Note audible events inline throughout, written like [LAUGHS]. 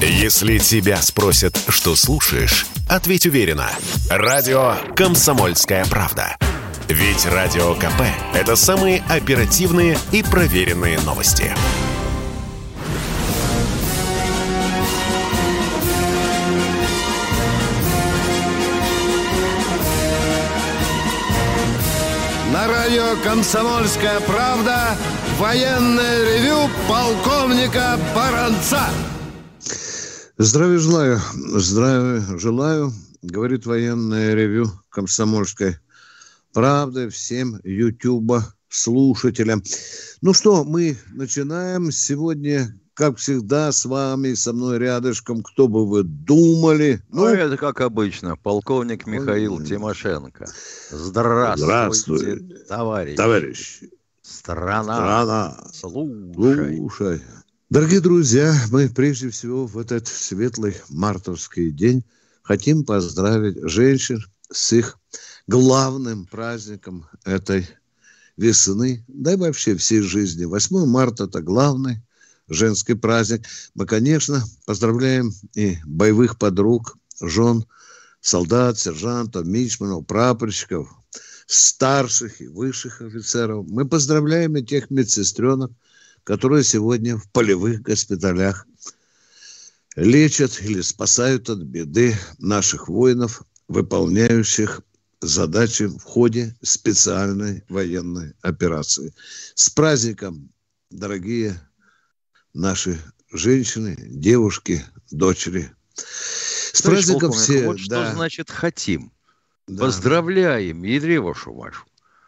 Если тебя спросят, что слушаешь, ответь уверенно. Радио «Комсомольская правда». Ведь Радио КП – это самые оперативные и проверенные новости. На радио «Комсомольская правда» военное ревю полковника Баранца. Здравия желаю, здравия желаю, говорит военное ревю комсомольской правды всем Ютуба слушателям. Ну что, мы начинаем сегодня как всегда, с вами, со мной рядышком, кто бы вы думали. Ну, ну это как обычно, полковник Михаил Тимошенко. Здравствуйте, Здравствуй, товарищ. Товарищ. Страна. Страна. Слушай. Слушай. Дорогие друзья, мы прежде всего в этот светлый мартовский день хотим поздравить женщин с их главным праздником этой весны, да и вообще всей жизни. 8 марта – это главный женский праздник. Мы, конечно, поздравляем и боевых подруг, жен, солдат, сержантов, мичманов, прапорщиков, старших и высших офицеров. Мы поздравляем и тех медсестренок, которые сегодня в полевых госпиталях лечат или спасают от беды наших воинов, выполняющих задачи в ходе специальной военной операции. С праздником, дорогие наши женщины, девушки, дочери. С Товарищ праздником все. Вот да. что значит хотим. Да. Поздравляем Едревошу вашу.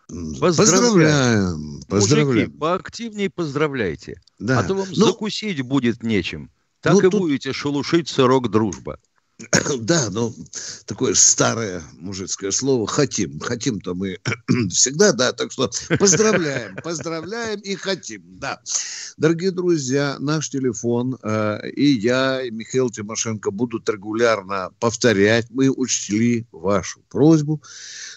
Поздравляем. Поздравляем. Мужики, поактивнее поздравляйте. Да. А то вам ну, закусить будет нечем. Так ну, и тут... будете шелушить сырок дружба. [COUGHS] Да, ну, такое старое мужицкое слово «хотим». Хотим-то мы [COUGHS] всегда, да, так что поздравляем, [LAUGHS] поздравляем и хотим, да. Дорогие друзья, наш телефон э, и я, и Михаил Тимошенко будут регулярно повторять. Мы учли вашу просьбу.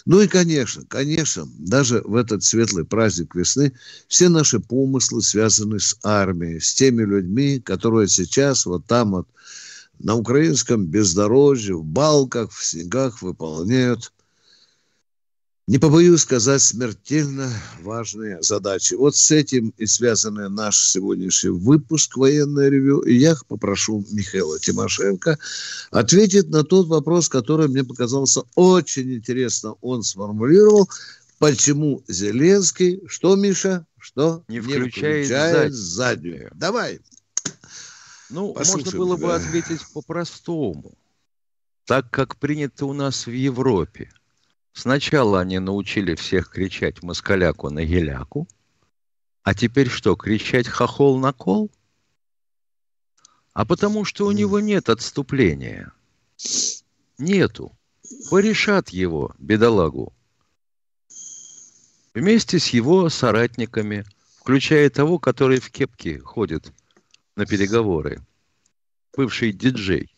Ну и, конечно, конечно, даже в этот светлый праздник весны все наши помыслы связаны с армией, с теми людьми, которые сейчас вот там вот на украинском бездорожье, в балках, в снегах выполняют, не побоюсь сказать, смертельно важные задачи. Вот с этим и связан наш сегодняшний выпуск «Военное ревю». И я попрошу Михаила Тимошенко ответить на тот вопрос, который мне показался очень интересно. Он сформулировал, почему Зеленский, что, Миша, что не включает, не включает заднюю. заднюю. Давай. Ну, Послушаем можно было бы ответить по-простому. Так как принято у нас в Европе. Сначала они научили всех кричать москаляку на геляку, а теперь что, кричать хохол на кол? А потому что у него нет отступления. Нету. Порешат его, бедолагу. Вместе с его соратниками, включая того, который в кепке ходит на переговоры. Бывший диджей.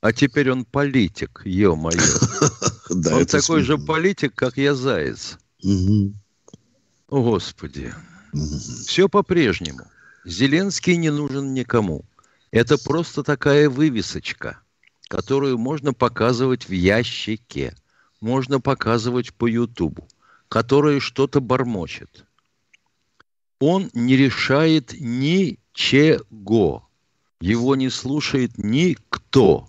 А теперь он политик, ё-моё. [LAUGHS] Да, он такой же политик, как я заяц. О, Господи. Все по-прежнему. Зеленский не нужен никому. Это просто такая вывесочка, которую можно показывать в ящике, можно показывать по Ютубу, которая что-то бормочет. Он не решает ни чего. Его не слушает никто.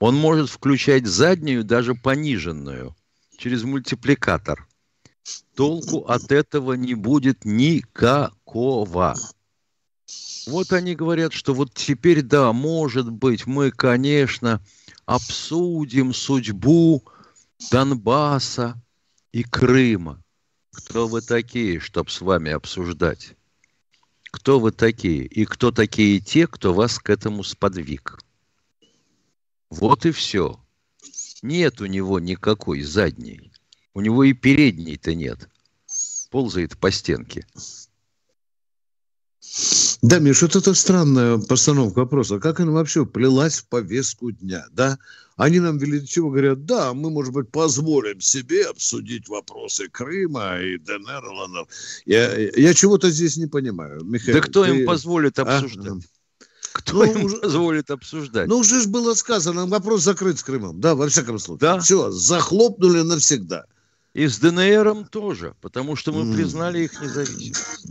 Он может включать заднюю, даже пониженную, через мультипликатор. Толку от этого не будет никакого. Вот они говорят, что вот теперь, да, может быть, мы, конечно, обсудим судьбу Донбасса и Крыма. Кто вы такие, чтобы с вами обсуждать? Кто вы такие и кто такие те, кто вас к этому сподвиг. Вот и все. Нет у него никакой задней. У него и передней-то нет. Ползает по стенке. Да, Миш, вот это странная постановка вопроса. Как она вообще плелась в повестку дня, да? Они нам величиво говорят, да, мы, может быть, позволим себе обсудить вопросы Крыма и ДНР. Я, я чего-то здесь не понимаю. Михаил, да кто ты... им позволит а? обсуждать? А? Кто ну, им уже, позволит обсуждать? Ну, уже же было сказано, вопрос закрыт с Крымом. Да, во всяком случае. Да. Все, захлопнули навсегда. И с ДНРом тоже, потому что мы признали их независимость.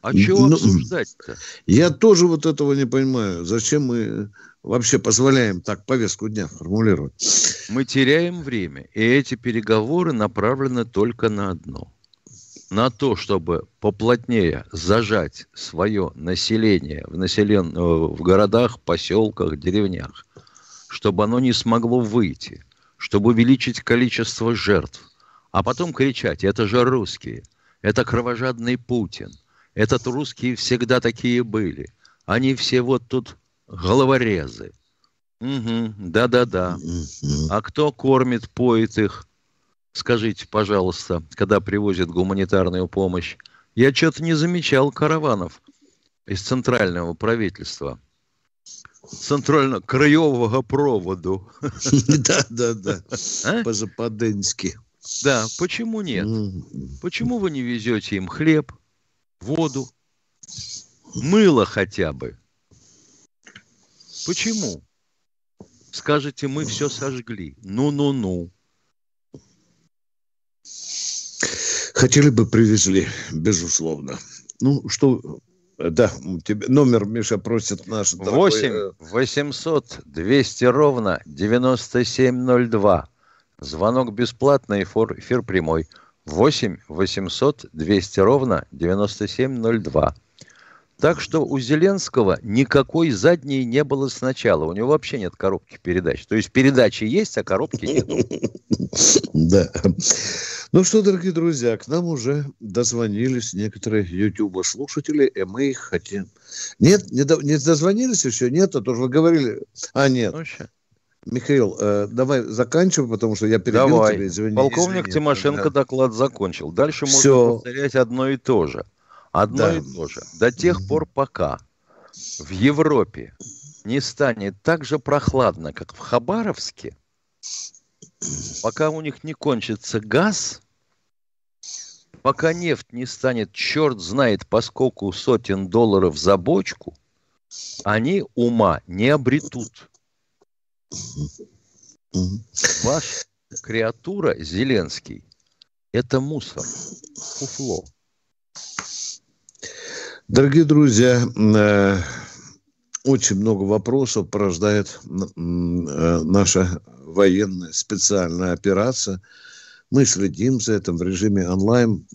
А чего ну, обсуждать-то? Я тоже вот этого не понимаю. Зачем мы вообще позволяем так повестку дня формулировать? Мы теряем время, и эти переговоры направлены только на одно. На то, чтобы поплотнее зажать свое население в, населен... Э, в городах, поселках, деревнях, чтобы оно не смогло выйти, чтобы увеличить количество жертв, а потом кричать, это же русские, это кровожадный Путин, этот русские всегда такие были, они все вот тут головорезы. Угу, да-да-да. А кто кормит, поет их? Скажите, пожалуйста, когда привозят гуманитарную помощь. Я что-то не замечал караванов из центрального правительства. Центрально-краевого проводу. Да, да, да. По-западенски. Да, почему нет? Почему вы не везете им хлеб, воду, мыло хотя бы? Почему? Скажете, мы все сожгли. Ну-ну-ну. Хотели бы привезли, безусловно. Ну, что, да, тебе номер, Миша, просит наш 8 800 200 ровно 9702. Звонок бесплатный, эфир, эфир прямой. 8 800 200 ровно 9702. Так что у Зеленского никакой задней не было сначала. У него вообще нет коробки передач. То есть передачи есть, а коробки нет. [LAUGHS] Да. Ну что, дорогие друзья, к нам уже дозвонились некоторые YouTube-слушатели, и мы их хотим... Нет, не, дозвонились еще? Нет, а то же вы говорили... А, нет. Ну, Михаил, э, давай заканчивай, потому что я перебил давай. тебя, извини. Полковник извини, Тимошенко да. доклад закончил. Дальше Все. можно повторять одно и то же. Одно да. и то же. До тех пор, пока в Европе не станет так же прохладно, как в Хабаровске, пока у них не кончится газ, пока нефть не станет черт знает по сколько сотен долларов за бочку, они ума не обретут. Ваш креатура Зеленский – это мусор, фуфло. Дорогие друзья, э, очень много вопросов порождает э, наша военная специальная операция. Мы следим за этим в режиме онлайн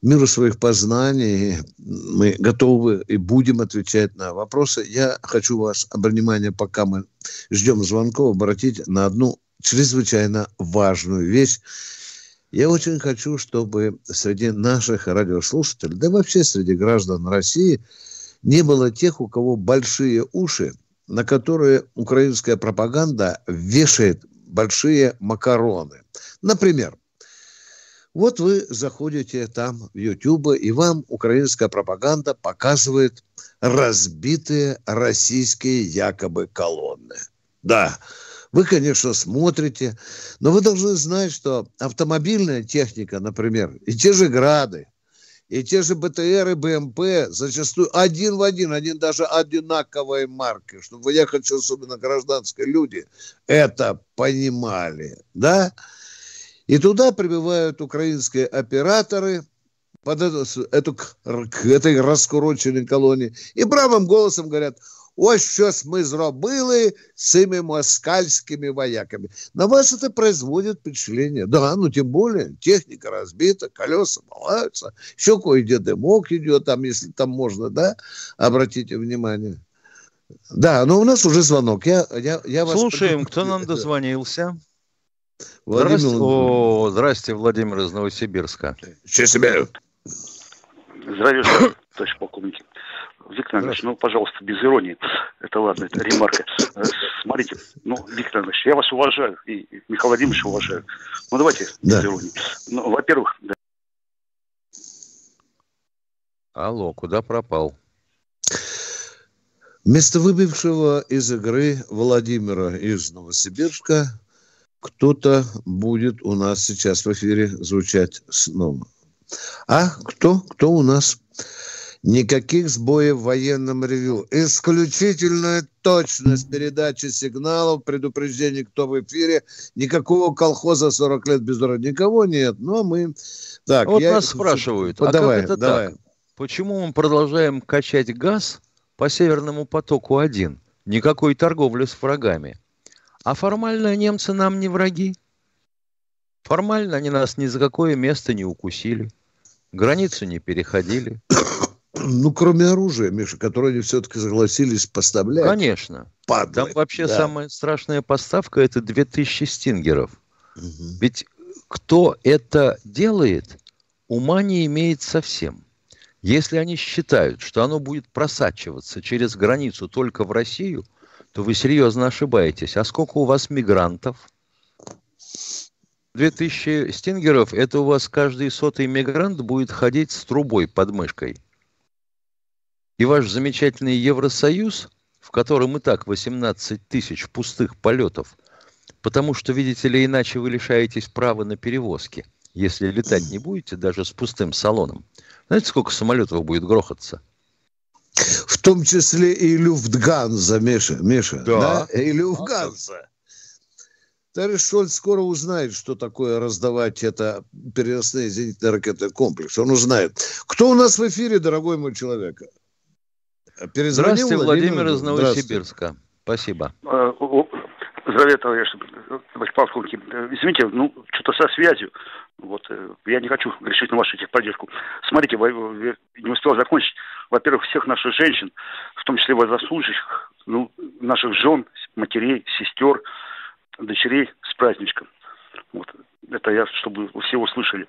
миру своих познаний мы готовы и будем отвечать на вопросы. Я хочу вас, внимание, пока мы ждем звонков, обратить на одну чрезвычайно важную вещь. Я очень хочу, чтобы среди наших радиослушателей, да вообще среди граждан России, не было тех, у кого большие уши, на которые украинская пропаганда вешает большие макароны. Например, вот вы заходите там в YouTube, и вам украинская пропаганда показывает разбитые российские якобы колонны. Да, вы, конечно, смотрите, но вы должны знать, что автомобильная техника, например, и те же «Грады», и те же БТР и БМП зачастую один в один, они даже одинаковой марки, чтобы я хочу, особенно гражданские люди, это понимали, да? И туда прибывают украинские операторы под эту, эту, к этой раскуроченной колонии и бравым голосом говорят, ось щось ми зробили з цими москальскими вояками. На вас это производит впечатление. Да, ну тем более, техника разбита, колеса малаются, еще кое-где дымок идет, там, если там можно, да, обратите внимание. Да, но у нас уже звонок. Я, я, я вас Слушаем, кто нам дозвонился? Владимир... Здрасте, О, здрасте, Владимир из Новосибирска. Что себя? Здравия товарищ полковник. Виктор Андреевич, ну, пожалуйста, без иронии. Это ладно, это ремарка. Э, смотрите, ну, Виктор Андреевич, я вас уважаю, и Михаил Владимирович уважаю. Ну, давайте да. без иронии. Ну, во-первых, да. Алло, куда пропал? Вместо выбившего из игры Владимира из Новосибирска кто-то будет у нас сейчас в эфире звучать снова. А кто? Кто у нас? Никаких сбоев в военном ревю. Исключительная точность передачи сигналов, предупреждений, кто в эфире. Никакого колхоза 40 лет без урода. Никого нет. Но мы... Так, вот я... нас спрашивают, а давай, как это давай. так? Почему мы продолжаем качать газ по Северному потоку-1? Никакой торговли с врагами. А формально немцы нам не враги. Формально они нас ни за какое место не укусили. Границу не переходили. Ну, кроме оружия, Миша, которое они все-таки согласились поставлять. Конечно. Падлы. Там вообще да. самая страшная поставка – это 2000 стингеров. Угу. Ведь кто это делает, ума не имеет совсем. Если они считают, что оно будет просачиваться через границу только в Россию, то вы серьезно ошибаетесь. А сколько у вас мигрантов? 2000 стингеров – это у вас каждый сотый мигрант будет ходить с трубой под мышкой – и ваш замечательный Евросоюз, в котором и так 18 тысяч пустых полетов, потому что, видите ли, иначе вы лишаетесь права на перевозки, если летать не будете даже с пустым салоном. Знаете, сколько самолетов будет грохаться? В том числе и Люфтганза, Миша. Миша да. да? И Люфтганза. Товарищ Шольц скоро узнает, что такое раздавать это переносные зенитные ракетные комплексы. Он узнает. Кто у нас в эфире, дорогой мой человек? Перезвонил Здравствуйте, Владимир, Владимир из Новосибирска. Спасибо. Э, здравия, товарищ, товарищ полковник. Извините, ну, что-то со связью. Вот, э, я не хочу решить на вашу техподдержку. Смотрите, не успел закончить. Во-первых, всех наших женщин, в том числе военнослужащих, ну, наших жен, матерей, сестер, дочерей с праздничком. Вот. Это я, чтобы все услышали.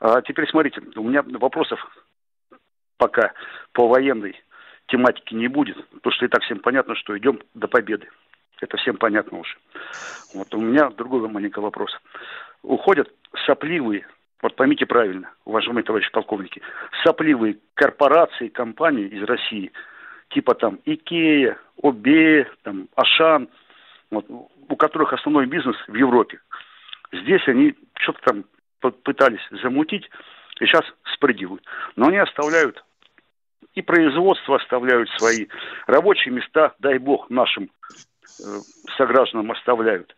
А теперь смотрите, у меня вопросов пока по военной тематики не будет, потому что и так всем понятно, что идем до победы. Это всем понятно уже. Вот у меня другой маленький вопрос. Уходят сопливые, вот поймите правильно, уважаемые товарищи полковники, сопливые корпорации, компании из России, типа там Икея, Обе, там Ашан, вот, у которых основной бизнес в Европе. Здесь они что-то там пытались замутить, и сейчас спрыгивают. Но они оставляют и производство оставляют свои, рабочие места, дай бог, нашим э, согражданам оставляют.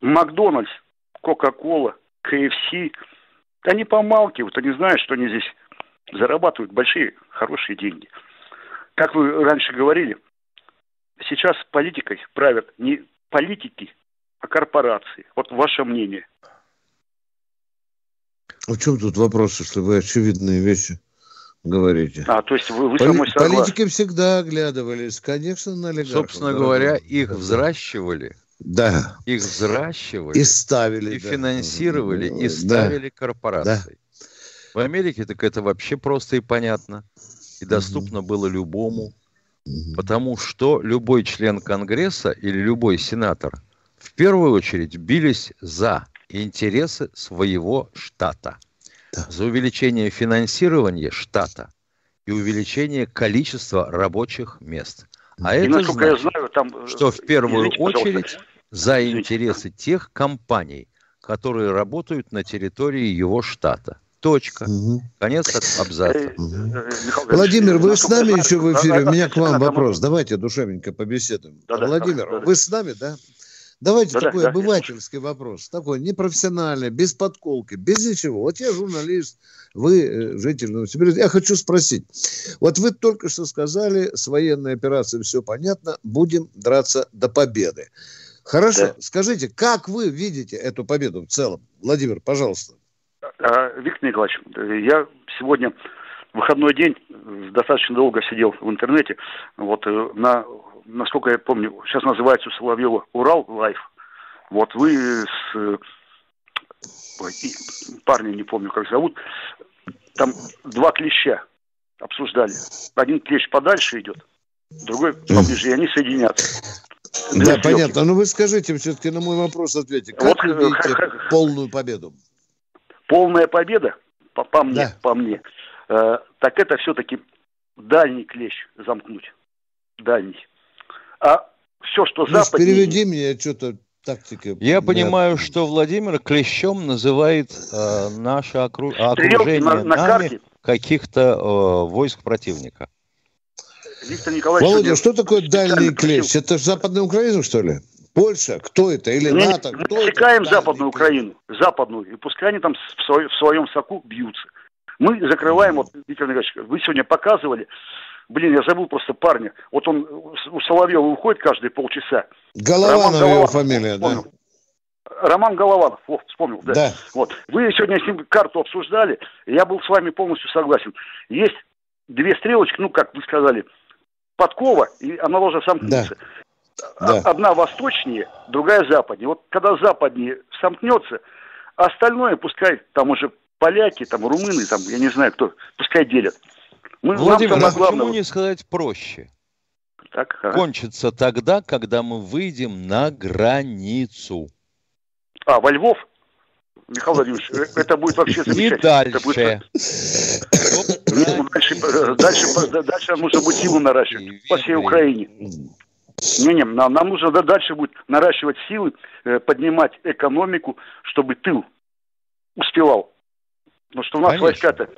Макдональдс, Кока-Кола, КФС, они помалкивают, они знают, что они здесь зарабатывают большие, хорошие деньги. Как вы раньше говорили, сейчас политикой правят не политики, а корпорации. Вот ваше мнение. А в чем тут вопрос, если вы очевидные вещи говорите. А, то есть вы, вы Поли- Политики всегда оглядывались, конечно, на олигархов. Собственно говоря, их взращивали. Да. Их взращивали. И ставили. И да. финансировали, и ставили да. корпорации. Да. В Америке так это вообще просто и понятно. И доступно было любому. Потому что любой член Конгресса или любой сенатор в первую очередь бились за интересы своего штата да. за увеличение финансирования штата и увеличение количества рабочих мест. А и это значит, я знаю, там, э, что в первую извините, очередь за интересы тех компаний, которые работают на территории его штата. Точка. Угу. Конец абзаца. Угу. Владимир, вы с нами еще в эфире? У меня к вам вопрос. Давайте душевненько побеседуем. Владимир, вы с нами, да? Давайте да, такой да, обывательский да. вопрос, такой непрофессиональный, без подколки, без ничего. Вот я журналист, вы э, житель Новосибирска. Я хочу спросить. Вот вы только что сказали, с военной операцией все понятно, будем драться до победы. Хорошо, да. скажите, как вы видите эту победу в целом? Владимир, пожалуйста. А, Виктор Николаевич, я сегодня выходной день достаточно долго сидел в интернете. Вот э, на насколько я помню, сейчас называется у Соловьева Урал Live. Вот вы с ой, парня не помню, как зовут, там два клеща обсуждали. Один клещ подальше идет, другой поближе, и они соединятся. Да, да понятно. Но ну, вы скажите, все-таки на мой вопрос ответьте. Как вот, вы э, видите как, полную победу? Полная победа, по, по мне, да. по мне, э, так это все-таки дальний клещ замкнуть. Дальний. А все, что Миш, западнее... переведи мне что-то тактика. Я понимаю, что Владимир клещом называет э, наше окру... окружение на, на нами, карте, каких-то э, войск противника. Виктор Николаевич... Володя, сегодня что такое дальний клещ? Это же Западная Украина, что ли? Польша? Кто это? Или Мы, НАТО? мы Кто это? отсекаем Дальний Западную клещ. Украину, Западную, и пускай они там в, свой- в своем соку бьются. Мы закрываем, вот, Виктор Николаевич, вы сегодня показывали, блин, я забыл просто парня, вот он у Соловьева уходит каждые полчаса. Голованов его Голованов, фамилия, да. Роман Голованов, вот, вспомнил, да. Да. Вот. Вы сегодня с ним карту обсуждали, я был с вами полностью согласен. Есть две стрелочки, ну, как вы сказали, подкова, и она должна сомкнуться. Да. А- Одна восточнее, другая западнее. Вот когда западнее сомкнется, остальное пускай там уже поляки, там румыны, там, я не знаю кто, пускай делят. Мы, нам Владимир, самое а почему главное- не сказать проще? Так, ага. Кончится тогда, когда мы выйдем на границу. А, во Львов? Михаил Владимирович, э, это будет вообще И замечательно. Это будет- дальше. Ну, дальше, э, дальше, дальше нам нужно будет силу наращивать по всей. Украине. Не-не, нам, нам нужно да- дальше будет наращивать силы, э, поднимать экономику, чтобы тыл успевал. Потому что у нас войска-то,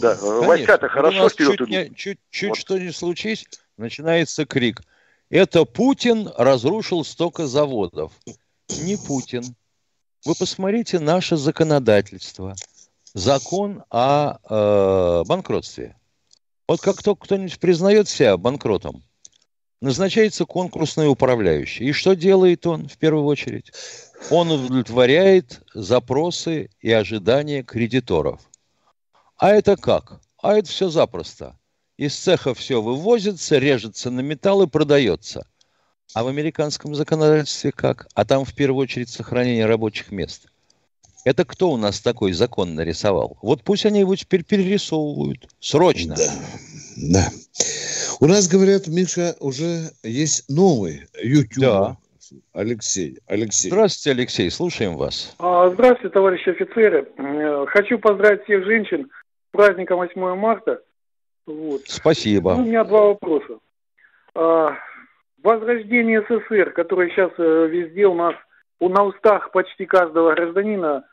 да, э, войска-то Вот хорошо вперед чуть, идут. не- чуть, чуть Вот. что не случись, начинается крик. Это Путин разрушил столько заводов. Не Путин. Вы посмотрите наше законодательство. Закон о э, банкротстве. Вот как только кто-нибудь признает себя банкротом, назначается конкурсный управляющий. И что делает он в первую очередь? Он удовлетворяет запросы и ожидания кредиторов. А это как? А это все запросто. Из цеха все вывозится, режется на металл и продается. А в американском законодательстве как? А там в первую очередь сохранение рабочих мест. Это кто у нас такой закон нарисовал? Вот пусть они его теперь перерисовывают. Срочно. Да, да. У нас, говорят, Миша, уже есть новый YouTube. Да. Алексей, Алексей. Здравствуйте, Алексей, слушаем вас. А, Здравствуйте, товарищи офицеры. Э, Хочу поздравить всех женщин с праздником 8 марта. Вот. Спасибо. Ну, у меня два вопроса. А, Возрождение СССР, которое сейчас э, везде у нас у- на устах почти каждого гражданина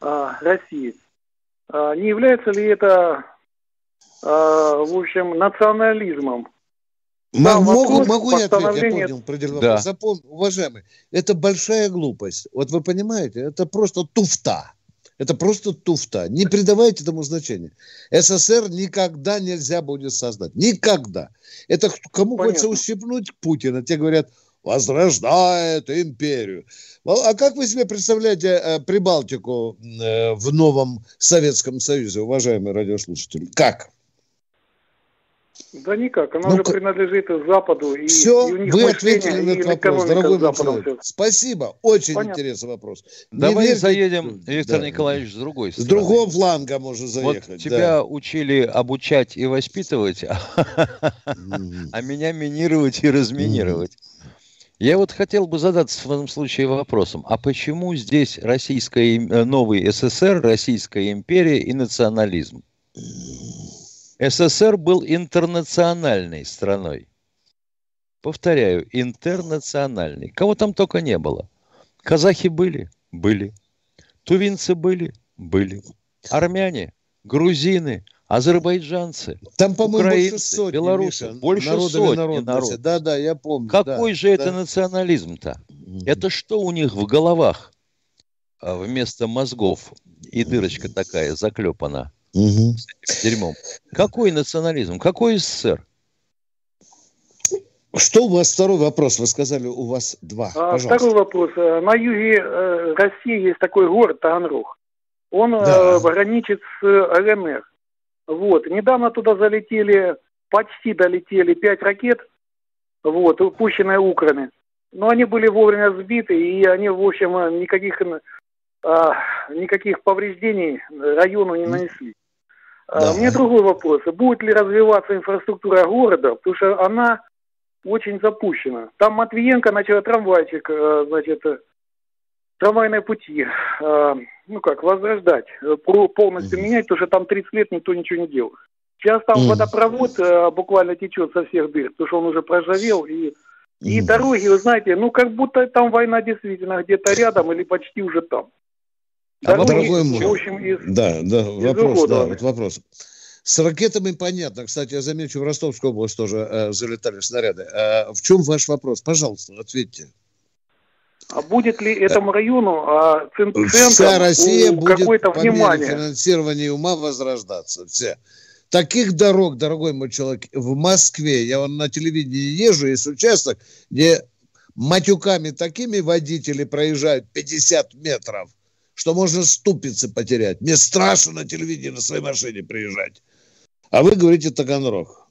а, России, не является ли это, в общем, национализмом? М- Да, могу, могу я ответить? Я понял, Да. Запомни, уважаемый, это большая глупость. Вот вы понимаете, это просто туфта. Это просто туфта. Не придавайте этому значения. СССР никогда нельзя будет создать. Никогда. Это кому Понятно. хочется ущипнуть Путина, те говорят, возрождает империю. А как вы себе представляете э, Прибалтику э, в новом Советском Союзе, уважаемые радиослушатели? Как? Да никак, она Ну, уже принадлежит Западу. И, Все, и у них вы ответили на этот вопрос, дорогой с Западом. Спасибо, очень Понятно. интересный вопрос. Давай верьте- заедем, Виктор Да. Николаевич, с другой С стороны. другого фланга можно Вот заехать. тебя учили обучать и воспитывать, а да. А меня минировать и разминировать. Я вот хотел бы задаться в этом случае вопросом, а почему здесь российская, э, новый СССР, Российская империя и национализм? СССР был интернациональной страной. Повторяю, интернациональный. Кого там только не было. Казахи были? Были. Тувинцы были? Были. Армяне, грузины, азербайджанцы. Там, по-моему, больше Украинцы, сотни, белорусы, Миша, больше народов сотни народностей. народ. Да, да, я помню. Какой да, же это да. национализм-то? Мгм. Это что у них в головах а, вместо мозгов? И дырочка такая заклепана Мгм. дерьмом. Какой национализм? Какой СССР? Что у вас второй вопрос? Вы сказали, у вас два. А, Пожалуйста. Второй вопрос. Э, На юге э, России есть такой город Таганрог. Он э, Да. граничит с ЛНР. Вот. Недавно туда залетели, почти долетели пять ракет, вот, пущенные украми. Но они были вовремя сбиты, и они, в общем, никаких, а, никаких повреждений району не нанесли. А, Да. У меня другой вопрос. Будет ли развиваться инфраструктура города? Потому что она очень запущена. Там Матвиенко начал трамвайчик, э, значит, э, трамвайные пути, э, ну как, возрождать, полностью менять, потому что там 30 лет никто ничего не делал. Сейчас там водопровод буквально течет со всех дыр, потому что он уже проржавел. И, и дороги, вы знаете, ну как будто там война действительно где-то рядом или почти уже там. А дорогой мой, в общем, из... Да, да, вопрос, ухода. да, вот вопрос. С ракетами понятно. Кстати, я замечу, в Ростовскую область тоже э, залетали снаряды. А в чем ваш вопрос? Пожалуйста, ответьте. А будет ли этому району а, цен- Вся Россия у будет какое-то по мере внимание? финансирования ума возрождаться. Вся. Таких дорог, дорогой мой человек, в Москве, я вон на телевидении езжу, есть участок, где матюками такими водители проезжают 50 метров, что можно ступицы потерять. Мне страшно на телевидении на своей машине приезжать. А вы говорите Таганрог.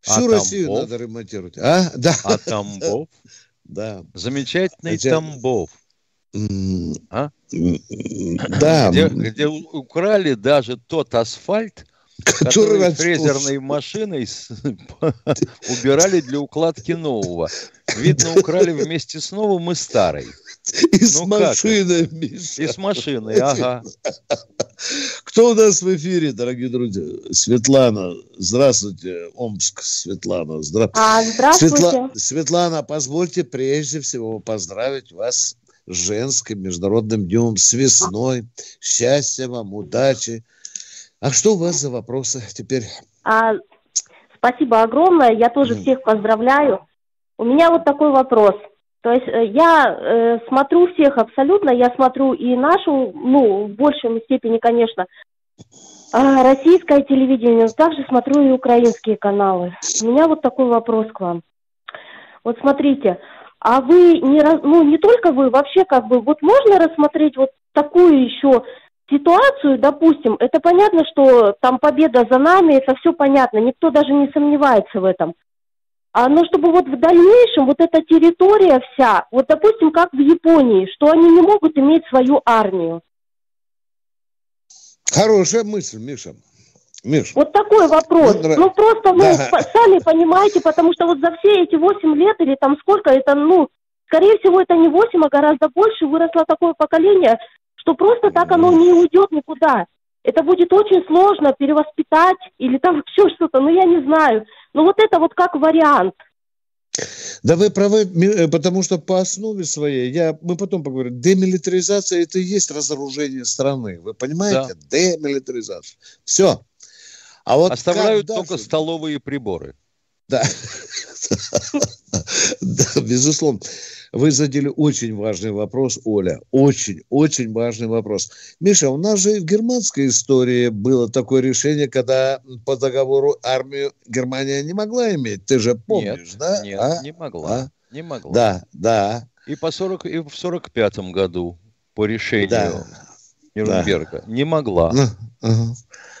Всю А Россию Тамбов? надо ремонтировать. А? Да. А Тамбов? [LAUGHS] Да. Замечательный Хотя- Тамбов. А? Да. Где, где украли даже тот асфальт, Раньше фрезерной [LAUGHS] машиной [LAUGHS] убирали для укладки нового. Видно, украли вместе с новым и старой. И с Ну как? машиной, Миша. И с машиной, ага. [LAUGHS] Кто у нас в эфире, дорогие друзья? Светлана. Здравствуйте, Омск. Светлана. Здра... А, здравствуйте. Светла- Светлана, позвольте прежде всего поздравить вас с женским международным днем, с весной. Счастья вам, удачи. А что у вас за вопросы теперь? А, спасибо огромное. Я тоже Мгм. всех поздравляю. У меня вот такой вопрос. То есть э, я э, смотрю всех абсолютно, я смотрю и нашу, ну, в большей степени, конечно, а, российское телевидение, но также смотрю и украинские каналы. У меня вот такой вопрос к вам. Вот смотрите, а вы не, раз- ну, не только вы, вообще как бы, вот можно рассмотреть вот такую еще ситуацию, допустим, это понятно, что там победа за нами, это все понятно, никто даже не сомневается в этом. А, но чтобы вот в дальнейшем вот эта территория вся, вот допустим, как в Японии, что они не могут иметь свою армию. Хорошая мысль, Миша. Миш, Вот такой вопрос. Ну, нрав- Ну просто, ну, Да. сами понимаете, потому что вот за все эти 8 лет или там сколько, это, ну, скорее всего, это не 8, а гораздо больше, выросло такое поколение, что просто так оно не уйдет никуда. Это будет очень сложно перевоспитать или там [LAUGHS] еще что-то, ну я не знаю. Но вот это вот как вариант. Да вы правы, э, потому что по основе своей, я, мы потом поговорим, демилитаризация это и есть разоружение страны. Вы понимаете? Демилитаризация. Все. А вот Оставляют только дальше? столовые приборы. Да. Да, безусловно. Вы задели очень важный вопрос, Оля. Очень, очень важный вопрос. Миша, у нас же и в германской истории было такое решение, когда по договору армию Германия не могла иметь. Ты же помнишь, нет, да? нет, А? не могла. А? Не могла. Да, да, И, по 40, и в 45 году по решению да. Нюрнберга не могла. Ну, ага.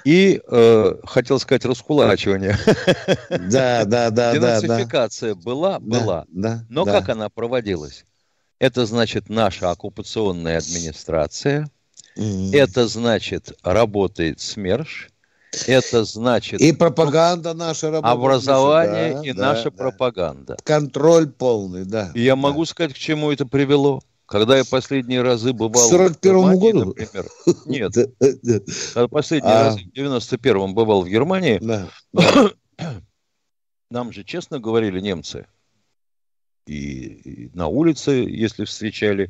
И, э, хотел сказать, раскулачивание. Да, да, да, да, да. Денацификация была, была. Да, Но да. как она проводилась? Это значит наша оккупационная администрация, это значит работает СМЕРШ, это значит И пропаганда наша работает. образование Да, и да, наша да. пропаганда. Контроль полный, да. И я Да. могу сказать, к чему это привело. Когда я последние разы бывал К 41-му в Германии, году? например, нет, [LAUGHS] Да, да, когда последний А. раз в 91-м бывал в Германии, да. [COUGHS] нам же честно говорили немцы, и, и на улице, если встречали,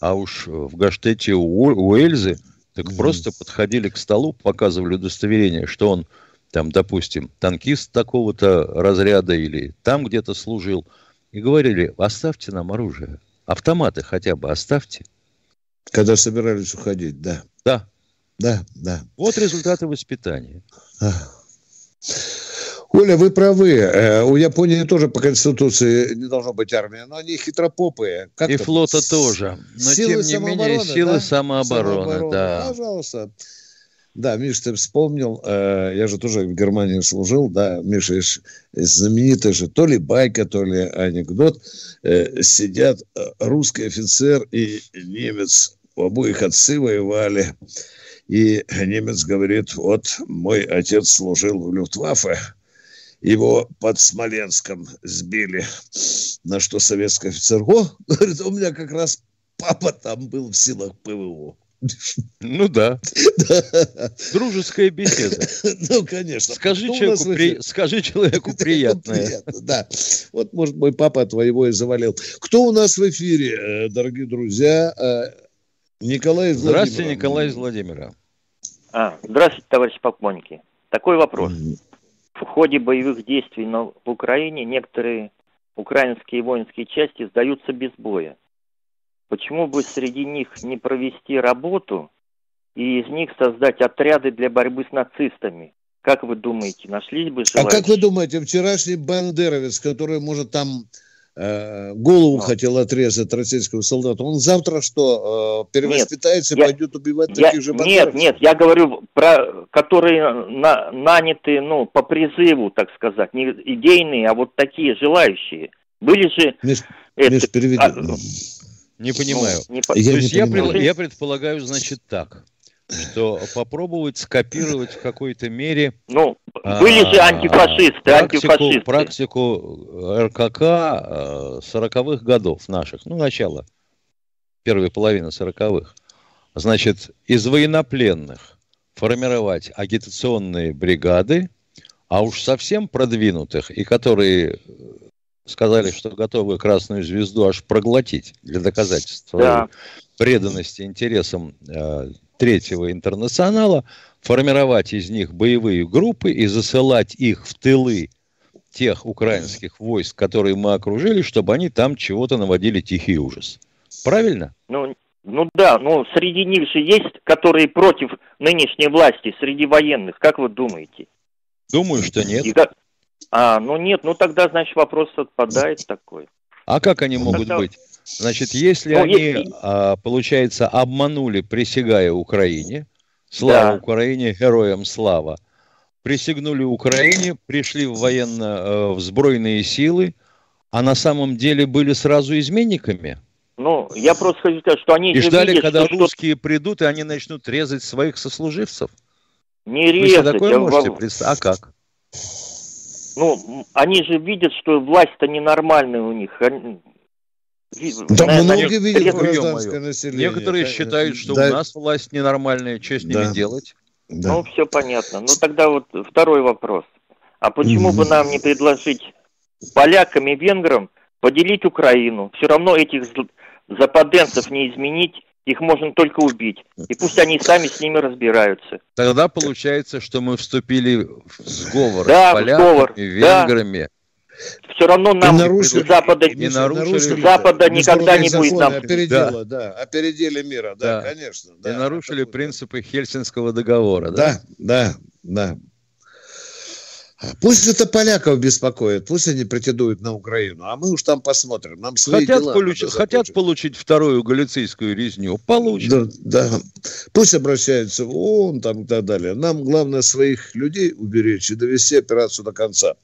а уж в Гаштете у, у Эльзы, так просто подходили к столу, показывали удостоверение, что он там, допустим, танкист такого-то разряда или там где-то служил, и говорили, оставьте нам оружие, автоматы хотя бы оставьте. Когда собирались уходить, да. Да, Да, да. вот результаты воспитания. А. Оля, вы правы. Э, У Японии тоже по Конституции не должно быть армии, но они хитропопые. Как И там? флота тоже. Но силы тем не менее, самообороны, силы да? самообороны, да. Пожалуйста. Да, Миш, ты вспомнил, э, я же тоже в Германии служил, да, Миша, знаменитый же, то ли байка, то ли анекдот, э, сидят э, русский офицер и немец, у обоих отцы воевали, и немец говорит, вот мой отец служил в Люфтваффе, его под Смоленском сбили, на что советский офицер, о, [LAUGHS] говорит, у меня как раз папа там был в силах ПВО. Ну да, дружеская беседа. Ну, конечно. Скажи Кто у человеку, нас при- скажи человеку приятное. Приятно, да. Вот, может, мой папа твоего и завалил. Кто у нас в эфире, э, дорогие друзья? Э, Николай из Здравствуйте, Владимира. Николай из Владимира. А, здравствуйте, товарищи полковники. Такой вопрос. В ходе боевых действий на, в Украине некоторые украинские воинские части сдаются без боя. Почему бы среди них не провести работу и из них создать отряды для борьбы с нацистами? Как вы думаете, нашлись бы желающие? А как вы думаете, вчерашний бандеровец, который, может, там э, голову а. хотел отрезать российскому солдату, он завтра что, э, перевоспитается нет, и пойдет убивать я, таких же бандеровцев? Нет, нет, я говорю про, которые на, наняты, ну, по призыву, так сказать, не идейные, а вот такие желающие. Были же... Миш, это, Миш переведи. А, не понимаю. Ну, не, я, То есть я, я предполагаю, значит, так что попробовать скопировать в какой-то мере... Ну, были же а, антифашисты, практику, антифашисты. Практику РКК 40-х э, годов наших, ну, начало, первой половины 40-х. Значит, из военнопленных формировать агитационные бригады, а уж совсем продвинутых, и которые сказали, что готовы Красную Звезду аж проглотить для доказательства да. преданности интересам э, третьего интернационала, формировать из них боевые группы и засылать их в тылы тех украинских войск, которые мы окружили, чтобы они там чего-то наводили тихий ужас. Правильно? Ну, ну да, но среди них же есть, которые против нынешней власти, среди военных, как вы думаете? Думаю, что нет. И, а, ну нет, ну тогда, значит, вопрос отпадает такой. А как они ну, могут тогда... быть? Значит, если ну, они, если... А, получается, обманули, присягая Украине, слава да. Украине, героям слава, присягнули Украине, пришли в военно, э, в сбройные силы, а на самом деле были сразу изменниками. Ну, я просто хочу сказать, что они и ждали, видят, когда что русские придут, и они начнут резать своих сослуживцев. Не резать. Вы такое можете представить? А как? Ну, они же видят, что власть-то ненормальная у них. Они... Да на, многие видят гражданское население. Некоторые считают, что да. у нас власть ненормальная, что с ними да. делать? Да. Ну, все понятно. Ну, тогда вот второй вопрос. А почему бы нам не предложить полякам и венграм поделить Украину? Все равно этих западенцев не изменить, их можно только убить. И пусть они сами с ними разбираются. Тогда получается, что мы вступили в сговор да, с поляками, сговор. венграми. Да. Все равно нам нарушили, Запада, не нарушили, Запада никогда не будет нам. Опередило, да. да, опередили мира, да, да. конечно. Да, и нарушили принципы Хельсинского договора. Да, да, да. да. Пусть это поляков беспокоит, пусть они претендуют на Украину, а мы уж там посмотрим. Нам свои хотят, дела получ... хотят получить вторую галицийскую резню, получат. Да, да. Пусть обращаются в ООН там и так далее. Нам главное своих людей уберечь и довести операцию до конца.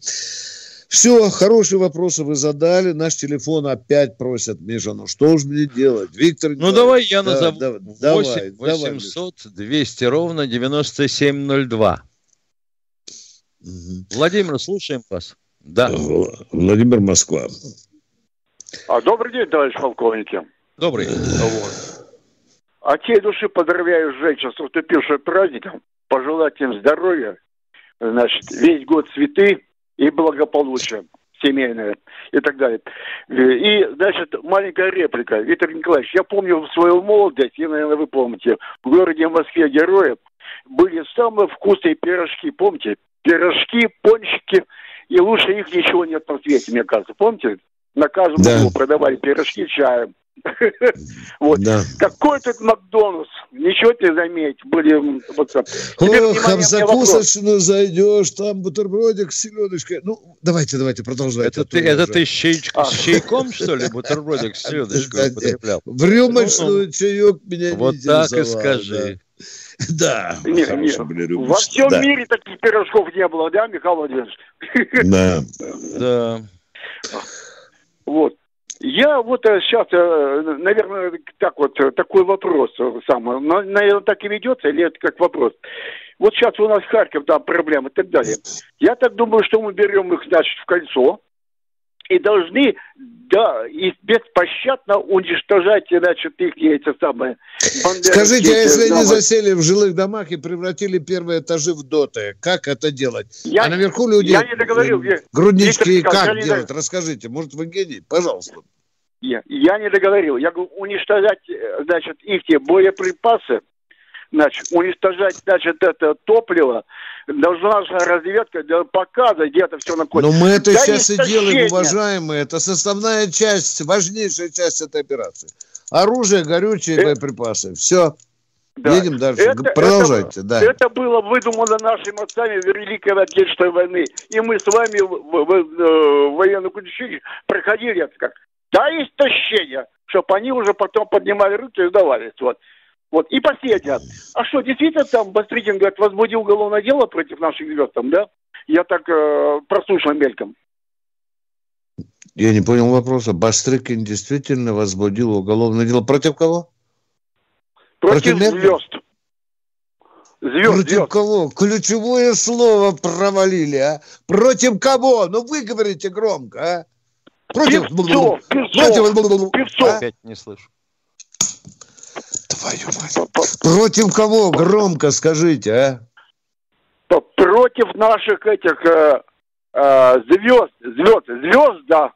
Все, хорошие вопросы вы задали. Наш телефон опять просят, Миша, ну что же мне делать? Виктор Ну давай я да, назову. Да, 8 давай, 800 давай, 200 ровно 9702. Владимир, слушаем вас. Да. Владимир Москва. А, добрый день, товарищ полковники. Добрый. Вот. От всей души поздравляю женщин с наступившим праздником. Пожелать им здоровья. Значит, весь год цветы и благополучия семейное и так далее. И, значит, маленькая реплика. Виктор Николаевич, я помню в свою молодость, и, наверное, вы помните, в городе Москве героев были самые вкусные пирожки, помните? пирожки, пончики, и лучше их ничего нет на свете, мне кажется. Помните? На каждом да. углу продавали пирожки чаем. [LAUGHS] Вот. Да. Какой тут Макдональдс? Ничего ты заметь. Были... Вот, Ох, в закусочную зайдешь, там бутербродик с селедочкой. Ну, давайте, давайте, продолжайте. Это ты, это ты а. с чайком, что ли, бутербродик с [LAUGHS] селедочкой употреблял? В рюмочную ну, чаек меня Вот так и скажи. [LAUGHS] Да, нет, нет. Во всем да. мире таких пирожков не было, да, Михаил Владимирович? Да. [LAUGHS] Да. Вот. Я вот сейчас, э, э, наверное, так вот, э, такой вопрос самый, наверное, так и ведется, или это как вопрос? Вот сейчас у нас Харьков, там проблемы и так далее. Я так думаю, что мы берем их, значит, в кольцо, и должны, да, и беспощадно уничтожать, значит, их эти самые... Скажите, а если дома... они засели в жилых домах и превратили первые этажи в доты, как это делать? Я, а наверху люди... Я не договорил. Груднички Виктор, как я делать? Не... Расскажите, может, вы гений? Пожалуйста. Я, я не договорил. Я говорю, уничтожать, значит, их те боеприпасы, значит, уничтожать, значит, это топливо, должна же разведка да, показывать, где это все находится. Но мы это Да сейчас и делаем, уважаемые. Это составная часть, важнейшая часть этой операции. Оружие, горючие, Э, боеприпасы. Все. Да. Едем дальше. Это- Продолжайте, это, да. Это было выдумано нашими отцами в Великой Отечественной войны. И мы с вами в, в- в, э, в военном училище проходили это как. Да, истощение, чтобы они уже потом поднимали руки и сдавались. Вот. Вот. И последнее. А что, действительно там Бастрыкин, говорит, возбудил уголовное дело против наших звезд там, да? Я так э, прослушал мельком. Я не понял вопроса. Бастрыкин действительно возбудил уголовное дело. Против кого? Против, Против звезд. Звезд, Против звезд. кого? Ключевое слово провалили, а? Против кого? Ну вы говорите громко, а? Против... Певцов, Певцов, Против... Певцов. А? Опять не слышу. Твою мать. Против кого? Громко скажите, а? Против наших этих э, э, звезд, звезд, звезд, да.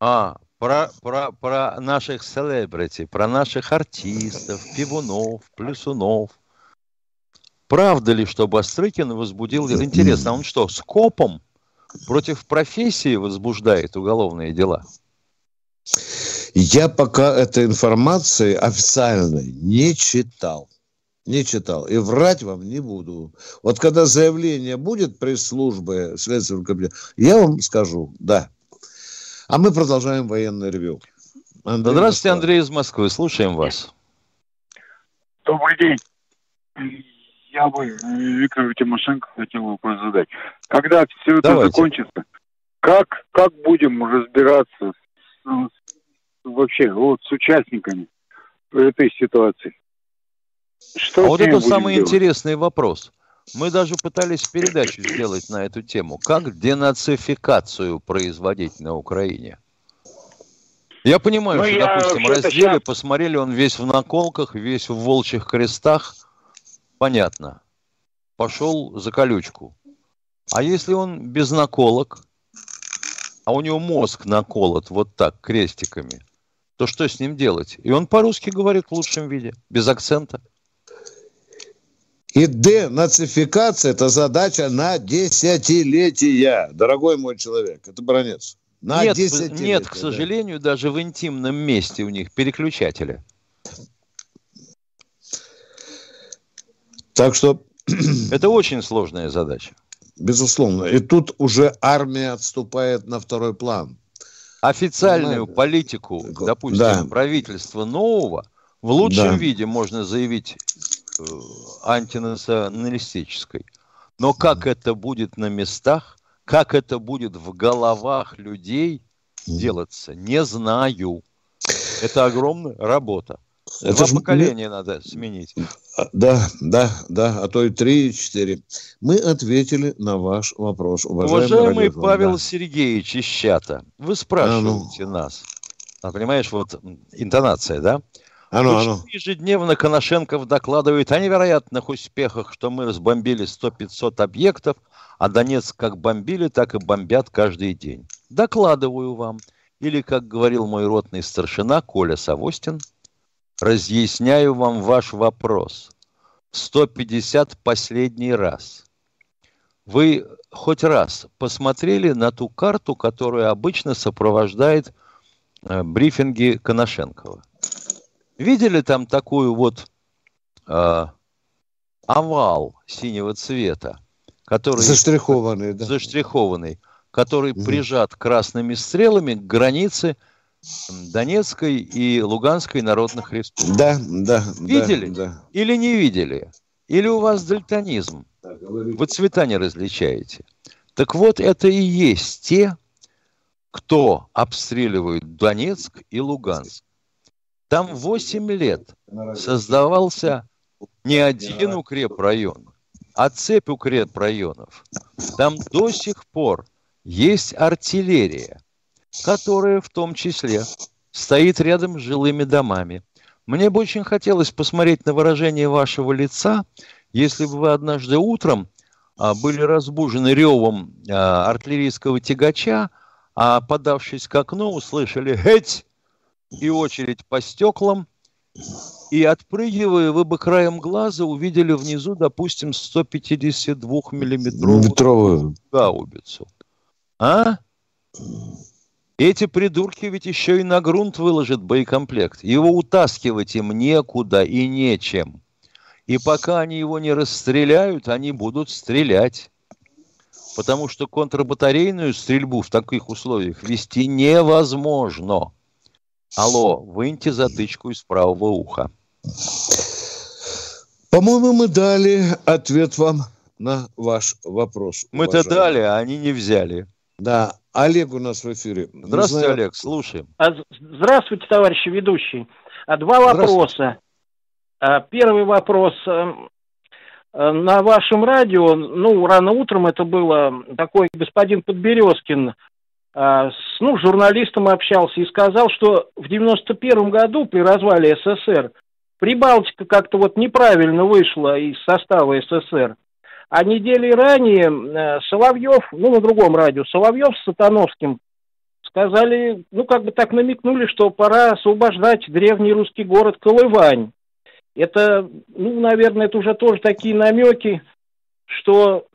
А, про, про, про наших селебрити, про наших артистов, пивунов, плюсунов. Правда ли, что Бастрыкин возбудил... Интересно, а он что, скопом против профессии возбуждает уголовные дела? Я пока этой информации официальной не читал. Не читал. И врать вам не буду. Вот когда заявление будет пресс-службы Следственного комитета, я вам скажу, да. А мы продолжаем военное ревю. Андрей Здравствуйте, Москва. Андрей из Москвы. Слушаем вас. Добрый день. Я бы Виктору Тимошенко хотел вопрос задать. Когда все это Давайте. закончится, как, как будем разбираться с- с- вообще вот с участниками этой ситуации? Что А вот это самый делать? интересный вопрос. Мы даже пытались передачу сделать на эту тему. Как денацификацию производить на Украине? Я понимаю, Ну, что, я допустим, раздели, щас- посмотрели, он весь в наколках, весь в волчьих крестах. Понятно. Пошел за колючку. А если он без наколок, а у него мозг наколот вот так, крестиками, то что с ним делать? И он по-русски говорит в лучшем виде, без акцента. И денацификация – это задача на десятилетия, дорогой мой человек. Это бронец. На нет, десятилетия. нет, к да. сожалению, даже в интимном месте у них переключателя. Так что, [CLEARS THROAT] Это очень сложная задача. безусловно. И тут уже армия отступает на второй план. Официальную Понимаете? политику, допустим, Да. правительства нового в лучшем Да. виде можно заявить э, антинационалистической. Но как это будет на местах, как это будет в головах людей делаться, не знаю. Это огромная работа. Это Два ж- поколения надо сменить. А, Да, да, да, а то и три, и четыре. Мы ответили на ваш вопрос, уважаемый, Уважаемый. Павел Да. Сергеевич из чата, вы спрашиваете нас. А, понимаешь, вот интонация, да? А ну, а ну. ежедневно Коношенков докладывает о невероятных успехах, что мы разбомбили 100-500 объектов, а Донецк как бомбили, так и бомбят каждый день. Докладываю вам. Или, как говорил мой ротный старшина Коля Савостин, разъясняю вам ваш вопрос. 150 последний раз. Вы хоть раз посмотрели на ту карту, которая обычно сопровождает э, брифинги Коношенкова? Видели там такую вот э, овал синего цвета, который Заштрихованный, да. заштрихованный, который Мгм. прижат красными стрелами к границе Донецкой и Луганской народных республик. Да, да, да, Видели? Да. Или не видели? Или у вас дальтонизм? Вы цвета не различаете. Так вот, это и есть те, кто обстреливает Донецк и Луганск. Там 8 лет создавался не один укрепрайон, а цепь укрепрайонов. Там до сих пор есть артиллерия, которая в том числе стоит рядом с жилыми домами. Мне бы очень хотелось посмотреть на выражение вашего лица, если бы вы однажды утром а, были разбужены ревом а, артиллерийского тягача, а подавшись к окну, услышали «Хеть!» и очередь по стеклам, И отпрыгивая, вы бы краем глаза увидели внизу, допустим, 152-миллиметровую Метровую. гаубицу. А? Эти придурки ведь еще и на грунт выложат боекомплект. Его утаскивать им некуда и нечем. И пока они его не расстреляют, они будут стрелять. Потому что контрбатарейную стрельбу в таких условиях вести невозможно. Алло, выньте затычку из правого уха. По-моему, мы дали ответ вам на ваш вопрос. Мы-то дали, а они не взяли. Да, Олег у нас в эфире. Здравствуйте, знаю- Олег, слушаем. А, Здравствуйте, товарищи ведущие. А, Два вопроса. А, Первый вопрос. эм, э, На вашем радио, ну, рано утром это было, такой господин Подберезкин с ну, журналистом общался и сказал, что в 91 году при развале СССР Прибалтика как-то вот неправильно вышла из состава СССР. А недели ранее э, Соловьев, ну, на другом радио, Соловьев с Сатановским сказали, ну, как бы так намекнули, что пора освобождать древний русский город Колывань. Это, ну, наверное, это уже тоже такие намеки, что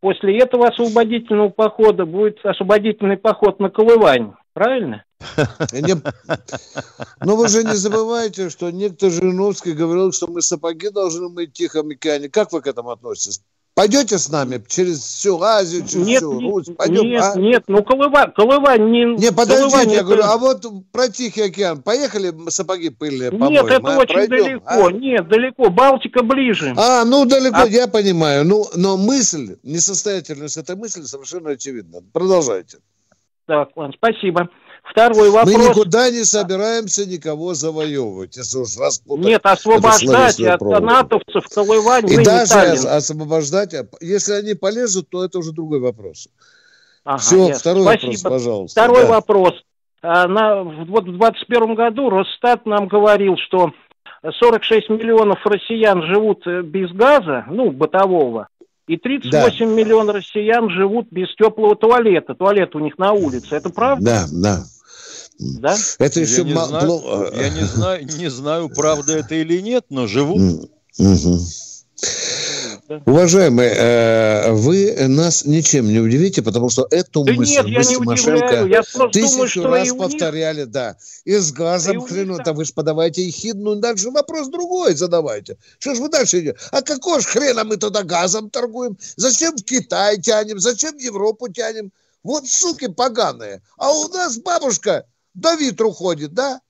после этого освободительного похода будет освободительный поход на Колывань. Правильно? Но вы же не забывайте, что некто Жириновский говорил, что мы сапоги должны мыть в Тихом океане. Как вы к этому относитесь? Пойдете с нами через всю Азию, через Нет, всю Русь? Пойдем, нет, а? нет, ну Колывань, Колывань не... Не, подождите, я это- говорю, а вот про Тихий океан. Поехали сапоги пыльные помоем? Нет, это а? очень Пройдем, далеко, а? нет, далеко, Балтика ближе. А, ну далеко, А- я понимаю. Ну, но мысль, несостоятельность этой мысли совершенно очевидна. Продолжайте. Так, ладно, спасибо. Второй Мы вопрос. никуда не собираемся никого завоевывать, если уж распутать Нет, освобождать от натовцев Колывань, И даже освобождать, если они полезут, то это уже другой вопрос. Ага, Все, ясно. второй Спасибо. вопрос, пожалуйста. Второй Да. вопрос. А, на, вот в 21 году Росстат нам говорил, что 46 миллионов россиян живут э, без газа, ну, бытового, и 38 миллионов россиян живут без теплого туалета. Туалет у них на улице. Это правда? Да, да. Да? Это Я еще не ма- знаю, я не знаю, не знаю, [LAUGHS] правда это или нет, но живут. Мгм. Уважаемые, э, вы нас ничем не удивите, потому что эту Да мысль нет, мы с Тимошенко тысячу думаю, что раз и у них- повторяли, да. И с газом Да хрену, там- да вы же подавайте ехидную, дальше вопрос другой задавайте. Что ж вы дальше идете? А какого ж хрена мы туда газом торгуем? Зачем в Китай тянем? Зачем в Европу тянем? Вот суки поганые. А у нас бабушка до витру ходит, да?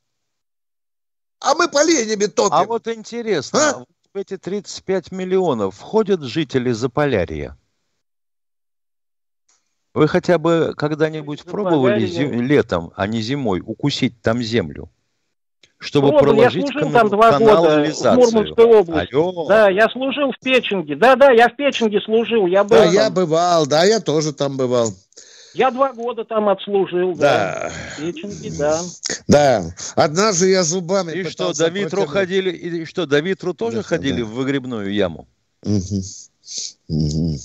А мы поленями топим. А вот интересно, А? в эти 35 миллионов входят жители Заполярья? Вы хотя бы когда-нибудь пробовали Заполярье? зи- летом, а не зимой, укусить там землю? Чтобы Пробовал, я проложить служил кана- там два года в? Мурманской области. Алло. Да, я служил в Печенге. Да, да, я в Печенге служил. Я был Да, там. я бывал, да, я тоже там бывал. Я два года там отслужил. Да. Да, В Печенге, да. да. Однажды я зубами И что, до Витру протянуть. ходили, и что, до Витру тоже Да, ходили да. в выгребную яму? Мгм. Мгм.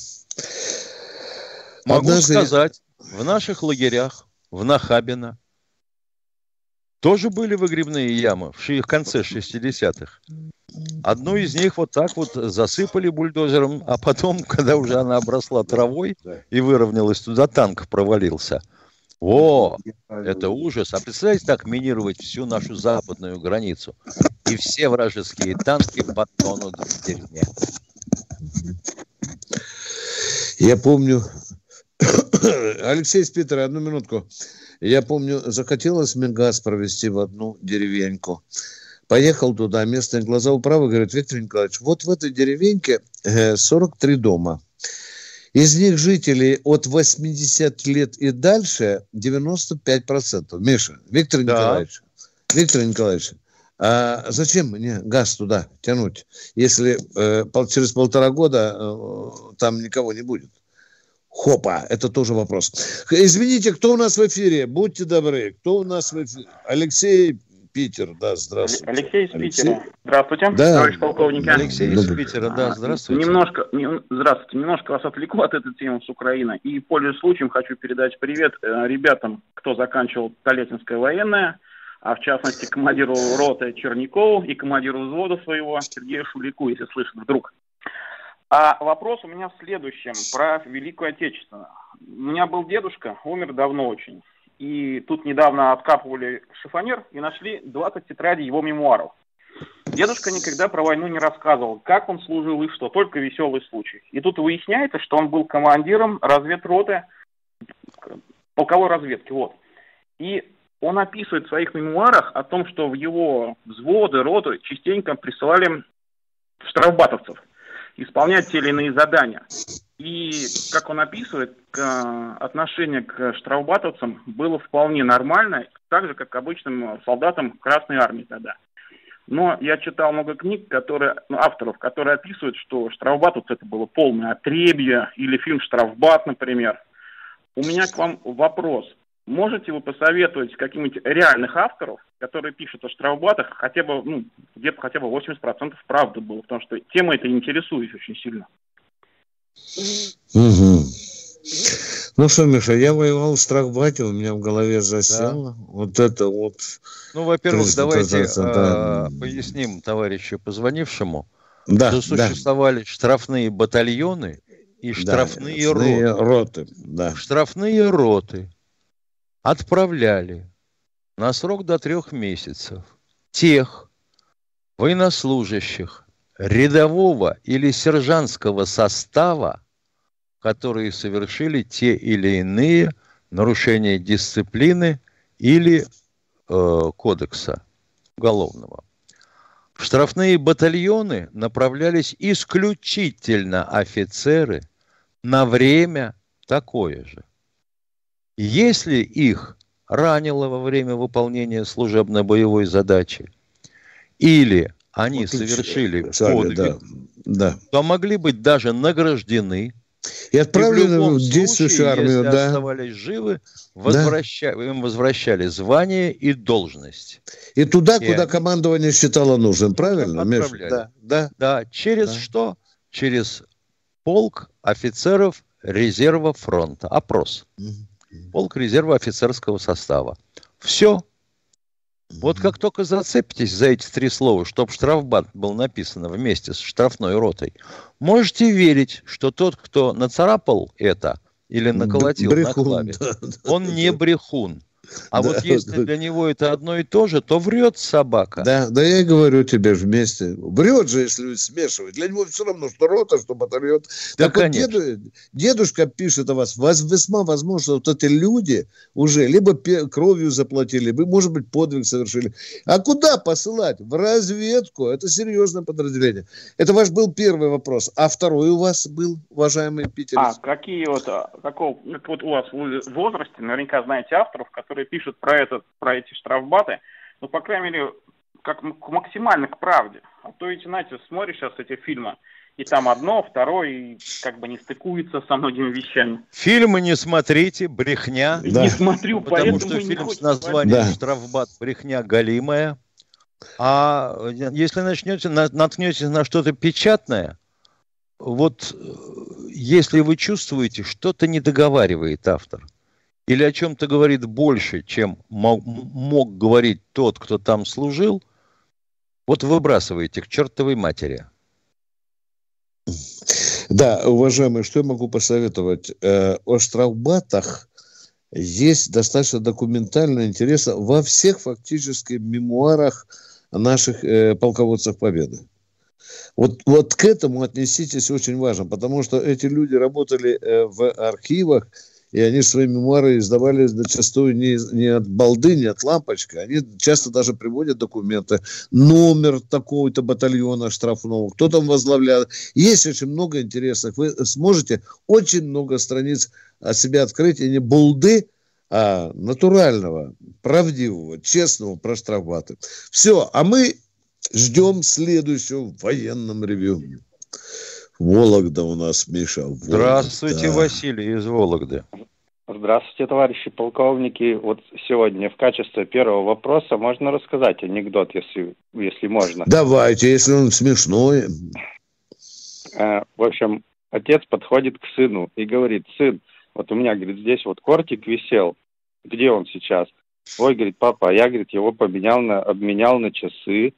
Могу Однажды- сказать, в наших лагерях, в Нахабино, тоже были выгребные ямы в конце 60-х. Одну из них вот так вот засыпали бульдозером, а потом, [LAUGHS] когда уже она обросла травой и выровнялась, туда танк провалился. О, это ужас. А представляете, так минировать всю нашу западную границу. И все вражеские танки потонут в дерьме. Я помню, [COUGHS] Алексей из Питера, одну минутку. Я помню, захотелось мне газ провести в одну деревеньку. Поехал туда, местные глаза управы говорят, Виктор Николаевич, вот в этой деревеньке э, 43 дома. Из них жителей от 80 лет и дальше 95%. Миша, Виктор Да. Николаевич, Виктор Николаевич, а зачем мне газ туда тянуть, если э, через полтора года э, там никого не будет? Хопа, это тоже вопрос. Извините, кто у нас в эфире? Будьте добры, кто у нас в эфире? Алексей Питер, да, здравствуйте. Алексей из Алексей? Питера. Здравствуйте, Да. товарищ полковник. Алексей из Добрый. Питера, да, А, здравствуйте. Немножко, не- здравствуйте, немножко вас отвлеку от этой темы с Украины. И, пользуясь случаем, хочу передать привет э, ребятам, кто заканчивал Толетинское военное. а в частности командиру роты Черникову и командиру взвода своего Сергею Шулику, если слышит вдруг. А вопрос у меня в следующем, про Великую Отечественную. У меня был дедушка, умер давно очень. И тут недавно откапывали шифонер и нашли 20 тетрадей его мемуаров. Дедушка никогда про войну не рассказывал, как он служил и что, только веселый случай. И тут выясняется, что он был командиром разведроты, полковой разведки, вот. И он описывает в своих мемуарах о том, что в его взводы, роты частенько присылали штрафбатовцев исполнять те или иные задания. И, как он описывает, отношение к штрафбатовцам было вполне нормально, так же, как к обычным солдатам Красной Армии тогда. Но я читал много книг, которые, ну, авторов, которые описывают, что штрафбатовцы это было полное отребье, или фильм «Штрафбат», например. У меня к вам вопрос. Можете вы посоветовать каких-нибудь реальных авторов, которые пишут о штрафбатах, хотя бы, ну, где-то хотя бы 80% правды было, потому что тема эта интересует очень сильно. Угу. Ну что, Миша, я воевал в Страхбате, у меня в голове засело. Да. Вот это вот. Ну, во-первых, давайте да. э, поясним товарищу позвонившему, да, что существовали да. штрафные батальоны и штрафные, да, роты. роты да. Штрафные роты отправляли на срок до трех месяцев тех военнослужащих рядового или сержантского состава, которые совершили те или иные нарушения дисциплины или э, кодекса уголовного. Штрафные батальоны направлялись исключительно офицеры на время такое же. Если их ранило во время выполнения служебно-боевой задачи, или они Отлично. совершили подвиг, да, да. то могли быть даже награждены. И отправлены в, в действующую случае, армию, если да. оставались живы, возвраща... да. им возвращали звание и должность. И туда, и куда они... командование считало нужным, правильно, Миша? Да, да. да. Через да. что? Через полк офицеров резерва фронта. Опрос. Угу. Полк резерва офицерского состава. Все. Вот как только зацепитесь за эти три слова, чтобы штрафбат был написано вместе с штрафной ротой, можете верить, что тот, кто нацарапал это или наколотил брехун, на клаве, да, он да, не брехун. А да, вот [LAUGHS] если да. для него это одно и то же, то врет собака. Да, да я и говорю тебе вместе. Врет же, если смешивать. Для него все равно, что рота, что батальон. Да, так конечно. вот деду, дедушка пишет о вас. вас. Весьма возможно, что вот эти люди уже либо кровью заплатили, либо, может быть, подвиг совершили. А куда посылать? В разведку. Это серьезное подразделение. Это ваш был первый вопрос. А второй у вас был, уважаемый Питер? А, какие вот, а, какого, вот у вас в возрасте, наверняка знаете авторов, которые которые пишут про, этот, про эти штрафбаты, ну, по крайней мере, как максимально к правде. А то ведь, знаете, смотришь сейчас эти фильмы, и там одно, второе, и как бы не стыкуется со многими вещами. Фильмы не смотрите, брехня. Да. Не смотрю, потому что фильм с названием да. «Штрафбат. Брехня галимая». А если начнете, наткнетесь на что-то печатное, вот э, если вы чувствуете, что-то не договаривает автор – или о чем-то говорит больше, чем мог, мог говорить тот, кто там служил, вот выбрасываете к чертовой матери. Да, уважаемые, что я могу посоветовать? Э, о штрафбатах есть достаточно документально интересно во всех фактически мемуарах наших э, полководцев Победы. Вот, вот к этому отнеситесь очень важно, потому что эти люди работали э, в архивах, и они свои мемуары издавали зачастую не, не от балды, не от лампочки, они часто даже приводят документы, номер такого-то батальона штрафного, кто там возглавляет. Есть очень много интересных. Вы сможете очень много страниц о себе открыть, и не булды, а натурального, правдивого, честного про штрафбаты. Все, а мы ждем следующего в военном ревю. Вологда у нас, Миша. Вологда. Здравствуйте, Василий из Вологды. Здравствуйте, товарищи полковники. Вот сегодня в качестве первого вопроса можно рассказать анекдот, если, если можно. Давайте, если он смешной. Э, в общем, отец подходит к сыну и говорит, сын, вот у меня, говорит, здесь вот кортик висел. Где он сейчас? ой, говорит, папа, а я, говорит, его поменял на, обменял на часы.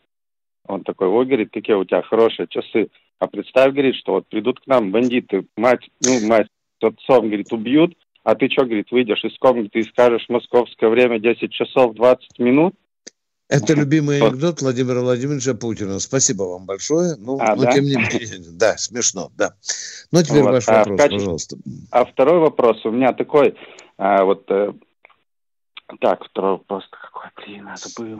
Он такой, ой, говорит, какие у тебя хорошие часы. А представь, говорит, что вот придут к нам бандиты, мать, ну, мать с отцом, говорит, убьют, а ты что, говорит, выйдешь из комнаты и скажешь московское время 10 часов 20 минут? Это любимый анекдот Владимира Владимировича Путина. Спасибо вам большое. Ну, А, но да? тем не менее, [LAUGHS] да, смешно, да. Ну, теперь Вот, ваш а вопрос, качестве- пожалуйста. А второй вопрос у меня такой, а, вот, э, так, второй вопрос какой, блин, это было.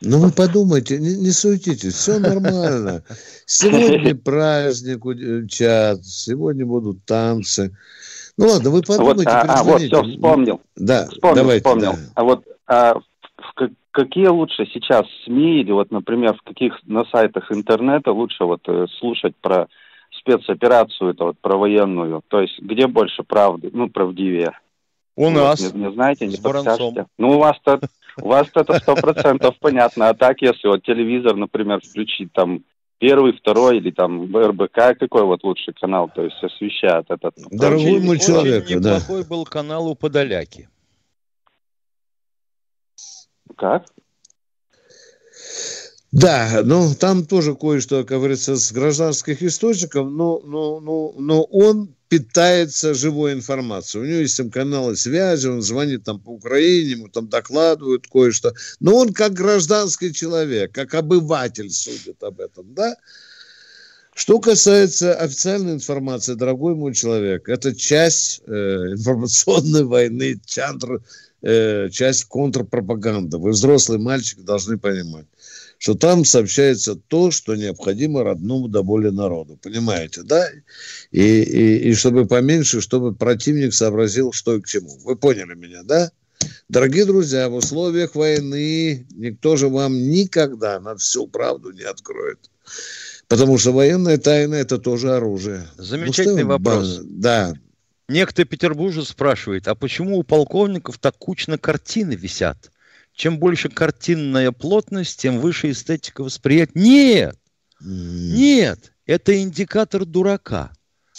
Ну, вы подумайте, не, не суетитесь, все нормально. Сегодня [LAUGHS] праздник, у- чат, сегодня будут танцы. Ну, ладно, вы Вот, подумайте, а, а, вот, все, вспомнил. Да, Вспомнил, давайте, вспомнил. да. А вот а, в ка- какие лучше сейчас СМИ или вот, например, в каких на сайтах интернета лучше вот э, слушать про спецоперацию, это вот про военную? То есть где больше правды, ну, правдивее? У Вот, нас. Не, не знаете, не с подскажете? Ну, у вас-то у вас-то это сто процентов понятно. А так, если вот телевизор, например, включить там первый, второй или там РБК, какой вот лучший канал, то есть освещает этот? Дорогой Очень- мой очень человек, да. неплохой был канал у Подоляки. Как? Да, ну там тоже кое-что, как говорится, с гражданских источников, но, но, но, но он питается живой информацией. У него есть там каналы связи, он звонит там по Украине, ему там докладывают кое-что. Но он как гражданский человек, как обыватель судит об этом, да? Что касается официальной информации, дорогой мой человек, это часть э, [LAUGHS] информационной войны, чантр, э, часть контрпропаганды. Вы взрослый мальчик должны понимать что там сообщается то, что необходимо родному до боли народу. Понимаете, да? И, и, и чтобы поменьше, чтобы противник сообразил, что и к чему. Вы поняли меня, да? Дорогие друзья, в условиях войны никто же вам никогда на всю правду не откроет. Потому что военная тайна – это тоже оружие. Замечательный Ну, вопрос. Да. Некто петербуржец спрашивает, а почему у полковников так кучно картины висят? Чем больше картинная плотность, тем выше эстетика восприятия. Нет! Нет! Это индикатор дурака.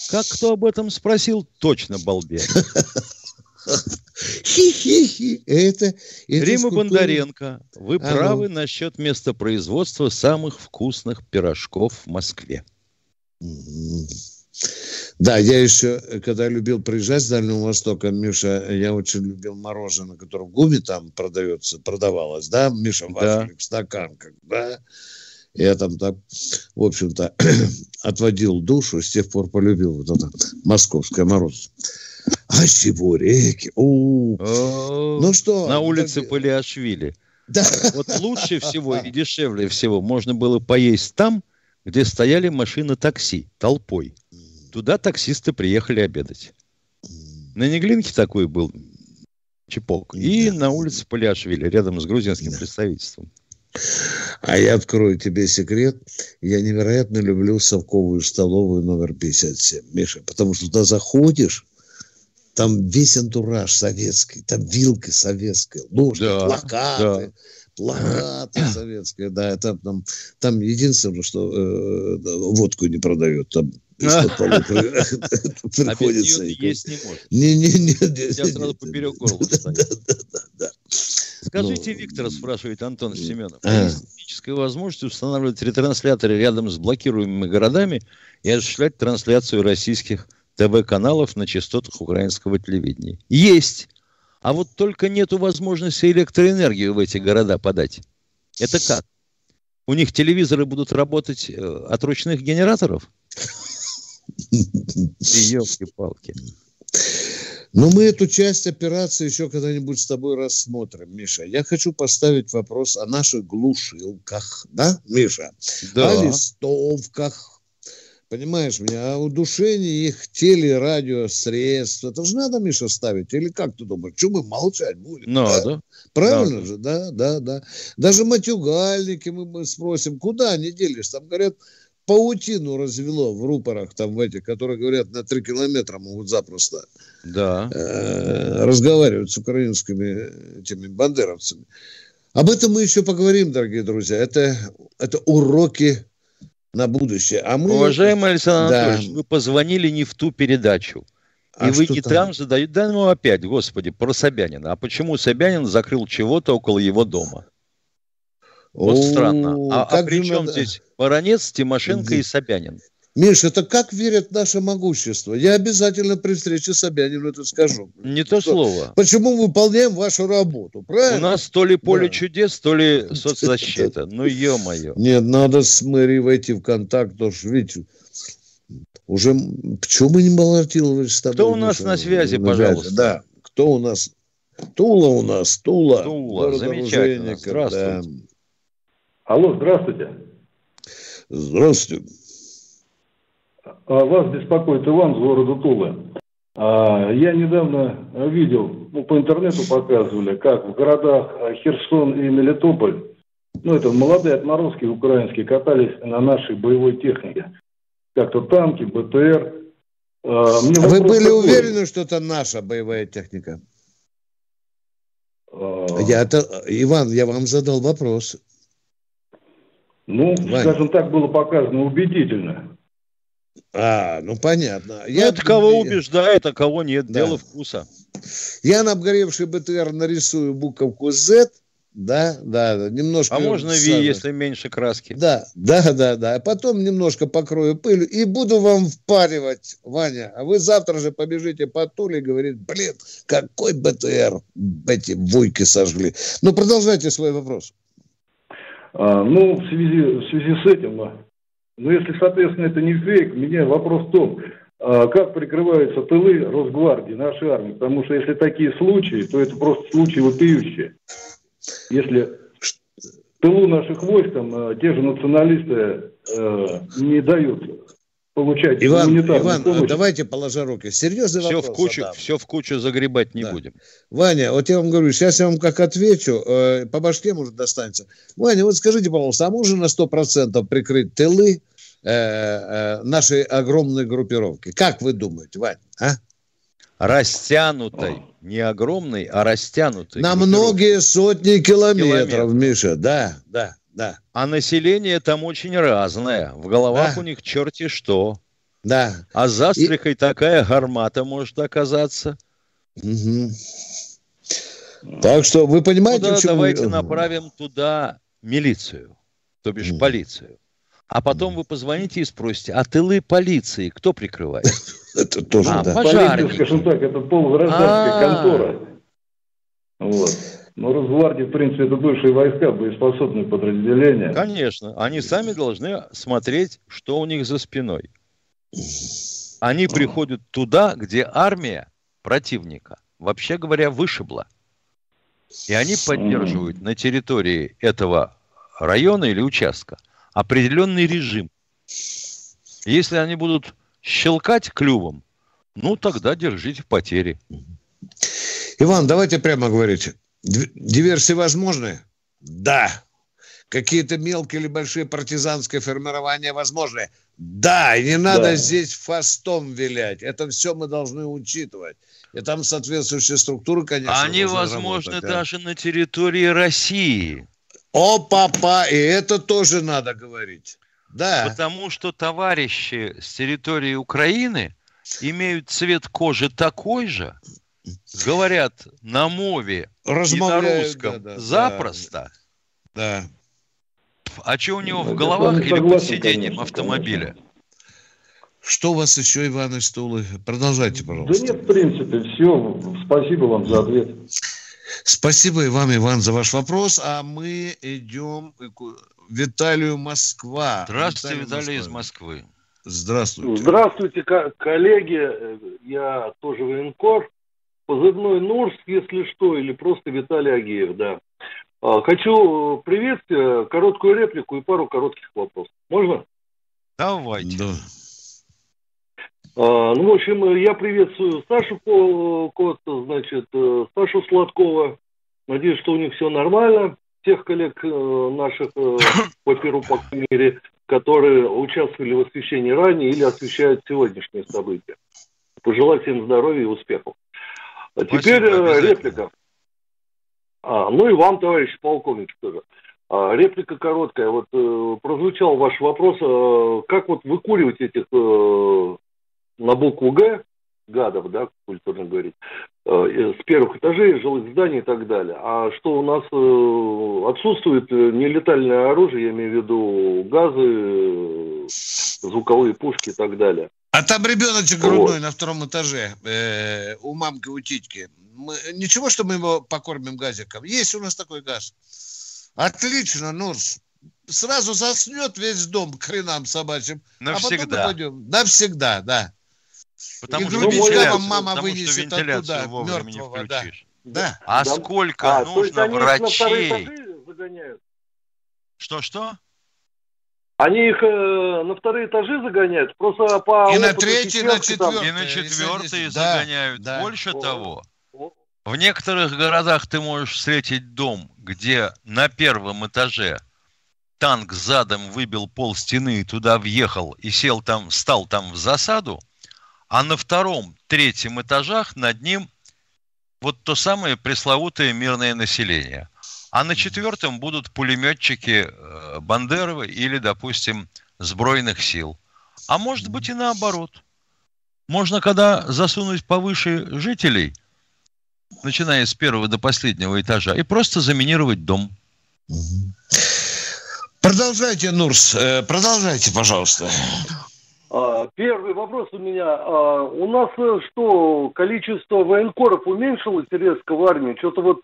Как кто об этом спросил, точно балбес. [LAUGHS] Хи-хи-хи. Это, это Рима Бондаренко, вы А ну. правы насчет места производства самых вкусных пирожков в Москве. Мгм. Да, я еще, э, когда любил приезжать с Дальнего Востока, Миша, я очень любил мороженое, которое в ГУМе там продается, продавалось, да, Миша, в Да. вафельных стаканках, да. Я там, так, в общем-то, [CLEARS THROAT] отводил душу, с тех пор полюбил вот это московское мороженое. А чебуреки, у Ну что? На улице дорогие- Палиашвили. Да. Вот лучше [LAUGHS] всего и дешевле всего можно было поесть там, где стояли машины такси толпой. Туда таксисты приехали обедать. На Неглинке такой был чепок. И на улице Палиашвили, рядом с грузинским представительством. А я открою тебе секрет. Я невероятно люблю совковую столовую номер 57, Миша, потому что туда заходишь, там весь антураж советский, там вилка советская, ложки, Да, плакаты, плакаты советские, да, это там, там единственное, что э, да, водку не продают, там А [LAUGHS] без приходится. есть не можешь. Не, не, не, тебя сразу поперек да. Скажите, Ну, Виктор, спрашивает Антон Семенов, есть техническая возможность устанавливать ретрансляторы рядом с блокируемыми городами и осуществлять трансляцию российских ТВ-каналов на частотах украинского телевидения? Есть. А вот только нету возможности электроэнергию в эти города подать. Это как? У них телевизоры будут работать э, от ручных генераторов? Елки-палки. Но мы эту часть операции еще когда-нибудь с тобой рассмотрим, Миша. Я хочу поставить вопрос о наших глушилках, да, Миша? Да. О листовках, понимаешь меня, о удушении их телерадиосредств. Это же надо, Миша, ставить? Или как ты думаешь? Что мы молчать будем? Надо. Да? Правильно Надо. же, да, да, да. Даже матюгальники мы, мы спросим, куда они делись? Там, говорят, паутину развело в рупорах, там в этих, которые говорят, на три километра могут запросто Да. э, разговаривать с украинскими этими бандеровцами. Об этом мы еще поговорим, дорогие друзья. Это, это уроки на будущее. А мы... Уважаемый Александр Да. Анатольевич, вы позвонили не в ту передачу. А и вы что не там? там задаете, да ну опять, господи, про Собянина. А почему Собянин закрыл чего-то около его дома? Вот О, странно. А, а при чем надо- здесь Баранец, Тимошенко и Собянин? Миша, это как верят наше могущество? Я обязательно при встрече с Собяниным это скажу. Не то Что- слово. Почему мы выполняем вашу работу, У правильно? нас то ли поле Да. чудес, то ли [LAUGHS] соцзащита. Ну, ё-моё. Нет, надо с мэрией войти в контакт, потому что, видите, уже... Почему мы не баллотировались с тобой? Кто у нас Миша? на связи, На пожалуйста? Да, кто у нас? Тула у нас, Тула. Тула, замечательно. Здравствуйте. да. Алло, здравствуйте. Здравствуйте. А, Вас беспокоит Иван с города Тулы. А, Я недавно видел, ну, по интернету показывали, как в городах а, Херсон и Мелитополь, ну, это молодые отморозки украинские, катались на нашей боевой технике. Как-то танки, БТР. Мне Вы были такой. уверены, что это наша боевая техника? Я это, Иван, я вам задал вопрос. Ну, Вань. скажем так, было показано убедительно. А, ну понятно. Ну, это кого убеждает, а кого нет. Да. Дело вкуса. Я на обгоревший БТР нарисую буковку Z, да, да, да, немножко... А можно. Ви, если меньше краски. Да, да, да, да. А потом немножко покрою пылью и буду вам впаривать, Ваня. А вы завтра же побежите по Туле и говорит, блин, какой БТР эти вуйки сожгли. Ну, продолжайте свой вопрос. А, ну, в связи, в связи с этим, ну, если, соответственно, это не фейк, меня вопрос в том, а, как прикрываются тылы Росгвардии, нашей армии, потому что если такие случаи, то это просто случаи вопиющие. Если тылу наших войск там а, те же националисты э, не дают получать Иван, Иван, помощь, давайте положа руки. Серьезный Все вопрос в, кучу, задам. все в кучу загребать не будем. Ваня, вот я вам говорю, сейчас я вам как отвечу, э, по башке может достанется. Ваня, вот скажите, пожалуйста, а можно на 100% прикрыть тылы э, э, нашей огромной группировки? Как вы думаете, Вань? А? Растянутой. Не огромной, а растянутой. На многие сотни километров, Километров. Миша, да, да, да. А население там очень разное. В головах Да. у них черти что. Да. А за стрихой такая гармата может оказаться. Мгм. Так что вы понимаете, Ну да, в чем давайте направим туда милицию, то бишь полицию. А потом вы позвоните и спросите, а тылы полиции кто прикрывает? [LAUGHS] Это тоже, а, да. полиция, пожарники. скажем так, это полугражданская А. контора. Вот. Но Росгвардия, в принципе, это бывшие войска, боеспособные подразделения. Конечно, они сами должны смотреть, что у них за спиной. Они приходят туда, где армия противника, вообще говоря, вышибла. И они поддерживают на территории этого района или участка определенный режим. Если они будут щелкать клювом, ну тогда держите в потере. Иван, давайте прямо говорить. Диверсии возможны? Да. Какие-то мелкие или большие партизанские формирования возможны? Да, и не надо Да. здесь фастом вилять. Это все мы должны учитывать. И там соответствующие структуры, конечно, Они должны возможны работать, да. даже на территории России. О, папа, и это тоже надо говорить. Да. Потому что товарищи с территории Украины имеют цвет кожи такой же, говорят на мове и на русском да, да, запросто. Да. А что у него Ну, в головах или под согласен, сиденьем конечно, автомобиля? Что у вас еще, Иван из Тулы? Продолжайте, Да пожалуйста. нет, в принципе, все. Спасибо вам за ответ. Спасибо и вам, Иван, за ваш вопрос. А мы идем к Виталию Москва. Здравствуйте, Виталий из Москва. Москвы. Здравствуйте. Здравствуйте, ко- коллеги. Э, Я тоже военкор. Позывной Нурс, если что, или просто Виталий Агеев, да. А, Хочу э, приветствие, короткую реплику и пару коротких вопросов. Можно? Давайте. Да. А, Ну, в общем, э, я приветствую Сашу Ко- Коста, значит, э, Сашу Сладкова. Надеюсь, что у них все нормально. Всех коллег э, наших э, [COUGHS] по Перу, по мере, которые участвовали в освещении ранее или освещают сегодняшние события. Пожелать всем здоровья и успехов. А теперь э, реплика. А, ну и вам, товарищ полковник, тоже. А, реплика короткая. Вот э, прозвучал ваш вопрос, э, как вот выкуривать этих э, на букву Г гадов, да, культурно говорить, э, с первых этажей жилых зданий и так далее. А что у нас э, отсутствует нелетальное оружие, я имею в виду газы, звуковые пушки и так далее. А там ребеночек грудной вот. на втором этаже э, у мамки, у титьки. Мы, ничего, что мы его покормим газиком. Есть у нас такой газ. Отлично, Нурс. Сразу заснет весь дом к хренам собачьим. Навсегда. А потом мы пойдем. Навсегда, да. Потому И что грудничка вентиляцию, вам мама потому что вынесет вентиляцию оттуда, мертвого, да. включишь. Да. А Да. сколько А, нужно врачей? Что-что? Они их э, на вторые этажи загоняют, просто по И на третий, на четвёртый. И на они- да, загоняют. да. Больше О. того, О. в некоторых городах ты можешь встретить дом, где на первом этаже танк задом выбил пол стены и туда въехал и сел там, стал там в засаду, а на втором, третьем этажах над ним вот то самое пресловутое мирное население. А на четвертом будут пулеметчики э, Бандеровы или, допустим, сбройных сил. А может быть и наоборот. Можно, когда засунуть повыше жителей, начиная с первого до последнего этажа, и просто заминировать дом. Продолжайте, Нурс, э, продолжайте, пожалуйста. А, Первый вопрос у меня. А, У нас э, что, количество военкоров уменьшилось резко в армии? Что-то вот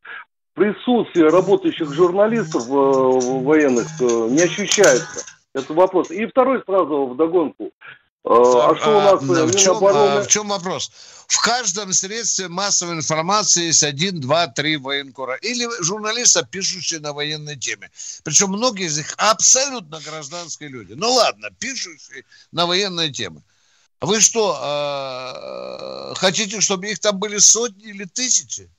присутствие работающих журналистов э, в- военных э, не ощущается. Это вопрос. И второй сразу вдогонку. А а что у нас э, в, чем, а, в чем вопрос? В каждом средстве массовой информации есть один, два, три военкора. Или журналиста, пишущие на военной теме. Причем многие из них абсолютно гражданские люди. Ну ладно, пишущие на военные темы. Вы что, а, хотите, чтобы их там были сотни или тысячи?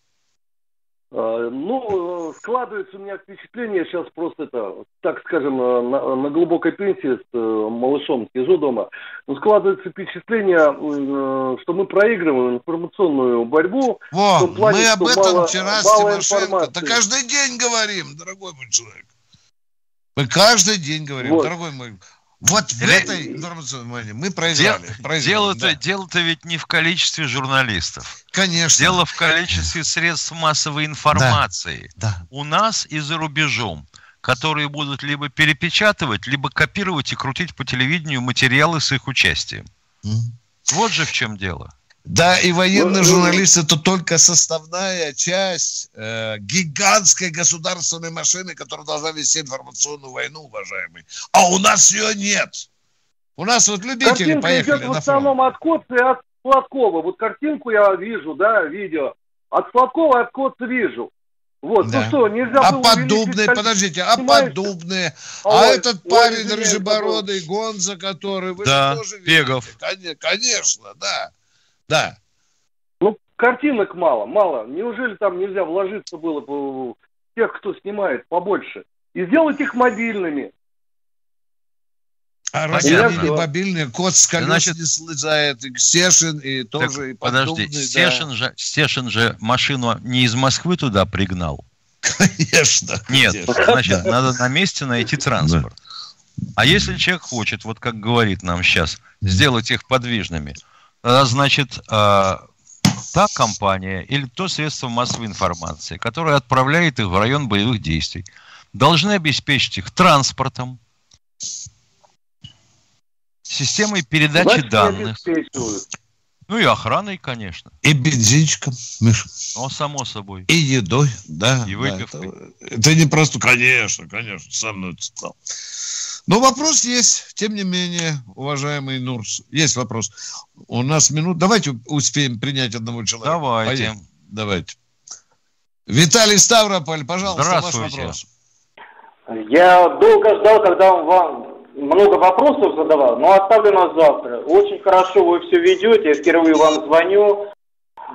А, Ну, э, складывается у меня впечатление, сейчас просто это, так скажем, э, на, на глубокой пенсии с э, малышом сижу дома, но складывается впечатление, э, что мы проигрываем информационную борьбу. Во, в том плане, мы об этом мало- вчера с мало Тимошенко. информации. Да каждый день говорим, дорогой мой человек. Мы каждый день говорим, Вот. дорогой мой. Вот в этой информационной мы проиграли. Дело-то, да. дело-то ведь не в количестве журналистов. Конечно. Дело в количестве средств массовой информации. Да. У нас и за рубежом, которые будут либо перепечатывать, либо копировать и крутить по телевидению материалы с их участием. Вот же в чем дело. Да, и военные Ну, журналисты это только составная часть э, гигантской государственной машины, которая должна вести информационную войну, уважаемый. А у нас ее нет. У нас вот любители Картинка поехали идет в на фронт. основном от Коца и от Сладкова. Вот картинку я вижу, да, видео. От Сладкова и от Коца вижу. Вот, Да. ну что, нельзя А подобные, подождите, а Понимаете? подобные, а Ой, этот ой, парень извиняюсь, рыжебородый, Гонза, который, вы Да, же тоже видите. Конечно, да, да. Ну, картинок мало, мало. Неужели там нельзя вложиться было бы в тех, кто снимает, побольше? И сделать их мобильными. А не мобильные? Кот с колес Значит- не слезает, и Стешин, и Так, тоже, и подожди, подобные, да. Стешин, же, Стешин же машину не из Москвы туда пригнал. Конечно. Нет, конечно. значит, Да. надо на месте найти транспорт. А если человек хочет, вот как говорит нам сейчас, сделать их подвижными, значит, а, та компания или то средство массовой информации, которое отправляет их в район боевых действий, должны обеспечить их транспортом, системой передачи Значит, данных, ну и охраной, конечно. И бензинчиком, Миша. Но само собой. И едой, да. И да, выпивкой. это, это не просто, конечно, конечно, со мной это сказал. Но вопрос есть, тем не менее, уважаемый Нурс. Есть вопрос. У нас минут. Давайте успеем принять одного человека. Давайте. Поехали. Давайте. Виталий Ставрополь, пожалуйста, ваш Здравствуйте. вопрос. Я долго ждал, когда вам много вопросов задавал, но оставлю на завтра. Очень хорошо вы все ведете, я впервые вам звоню.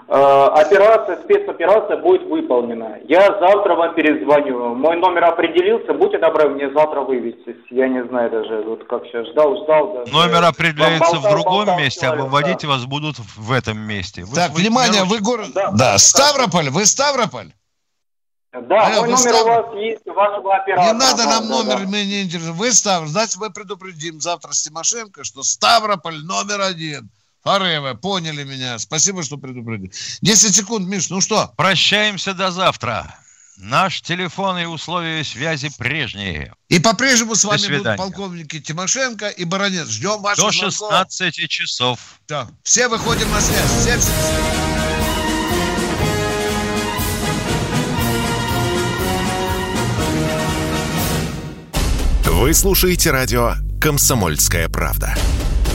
Э, Операция, спецоперация будет выполнена. Я завтра вам перезвоню. Мой номер определился, будьте добры мне завтра вывести. Я не знаю даже, вот как сейчас ждал, ждал. даже. Номер определяется в Болтал, другом болтал месте, а человек, выводить вас будут в в этом месте. Вы Так, внимание, вы город... Да, Ставрополь, вы Ставрополь? Да, Алло, мой номер Ставр- у вас есть, у вашего оператора. Не надо да, нам да, номер, да. мне не интересно. Вы Ставрополь. Значит, мы предупредим завтра с Тимошенко, что Ставрополь номер один. Forever. Поняли меня. Спасибо, что предупредили. 10 секунд, Миш, ну что? Прощаемся до завтра. Наш телефон и условия связи прежние. И по-прежнему с вами будут полковники Тимошенко и Баранец. Ждем ваших До звонков. 16 часов. Да. Все выходим на связь. Всем счастливо. Вы слушаете радио «Комсомольская правда».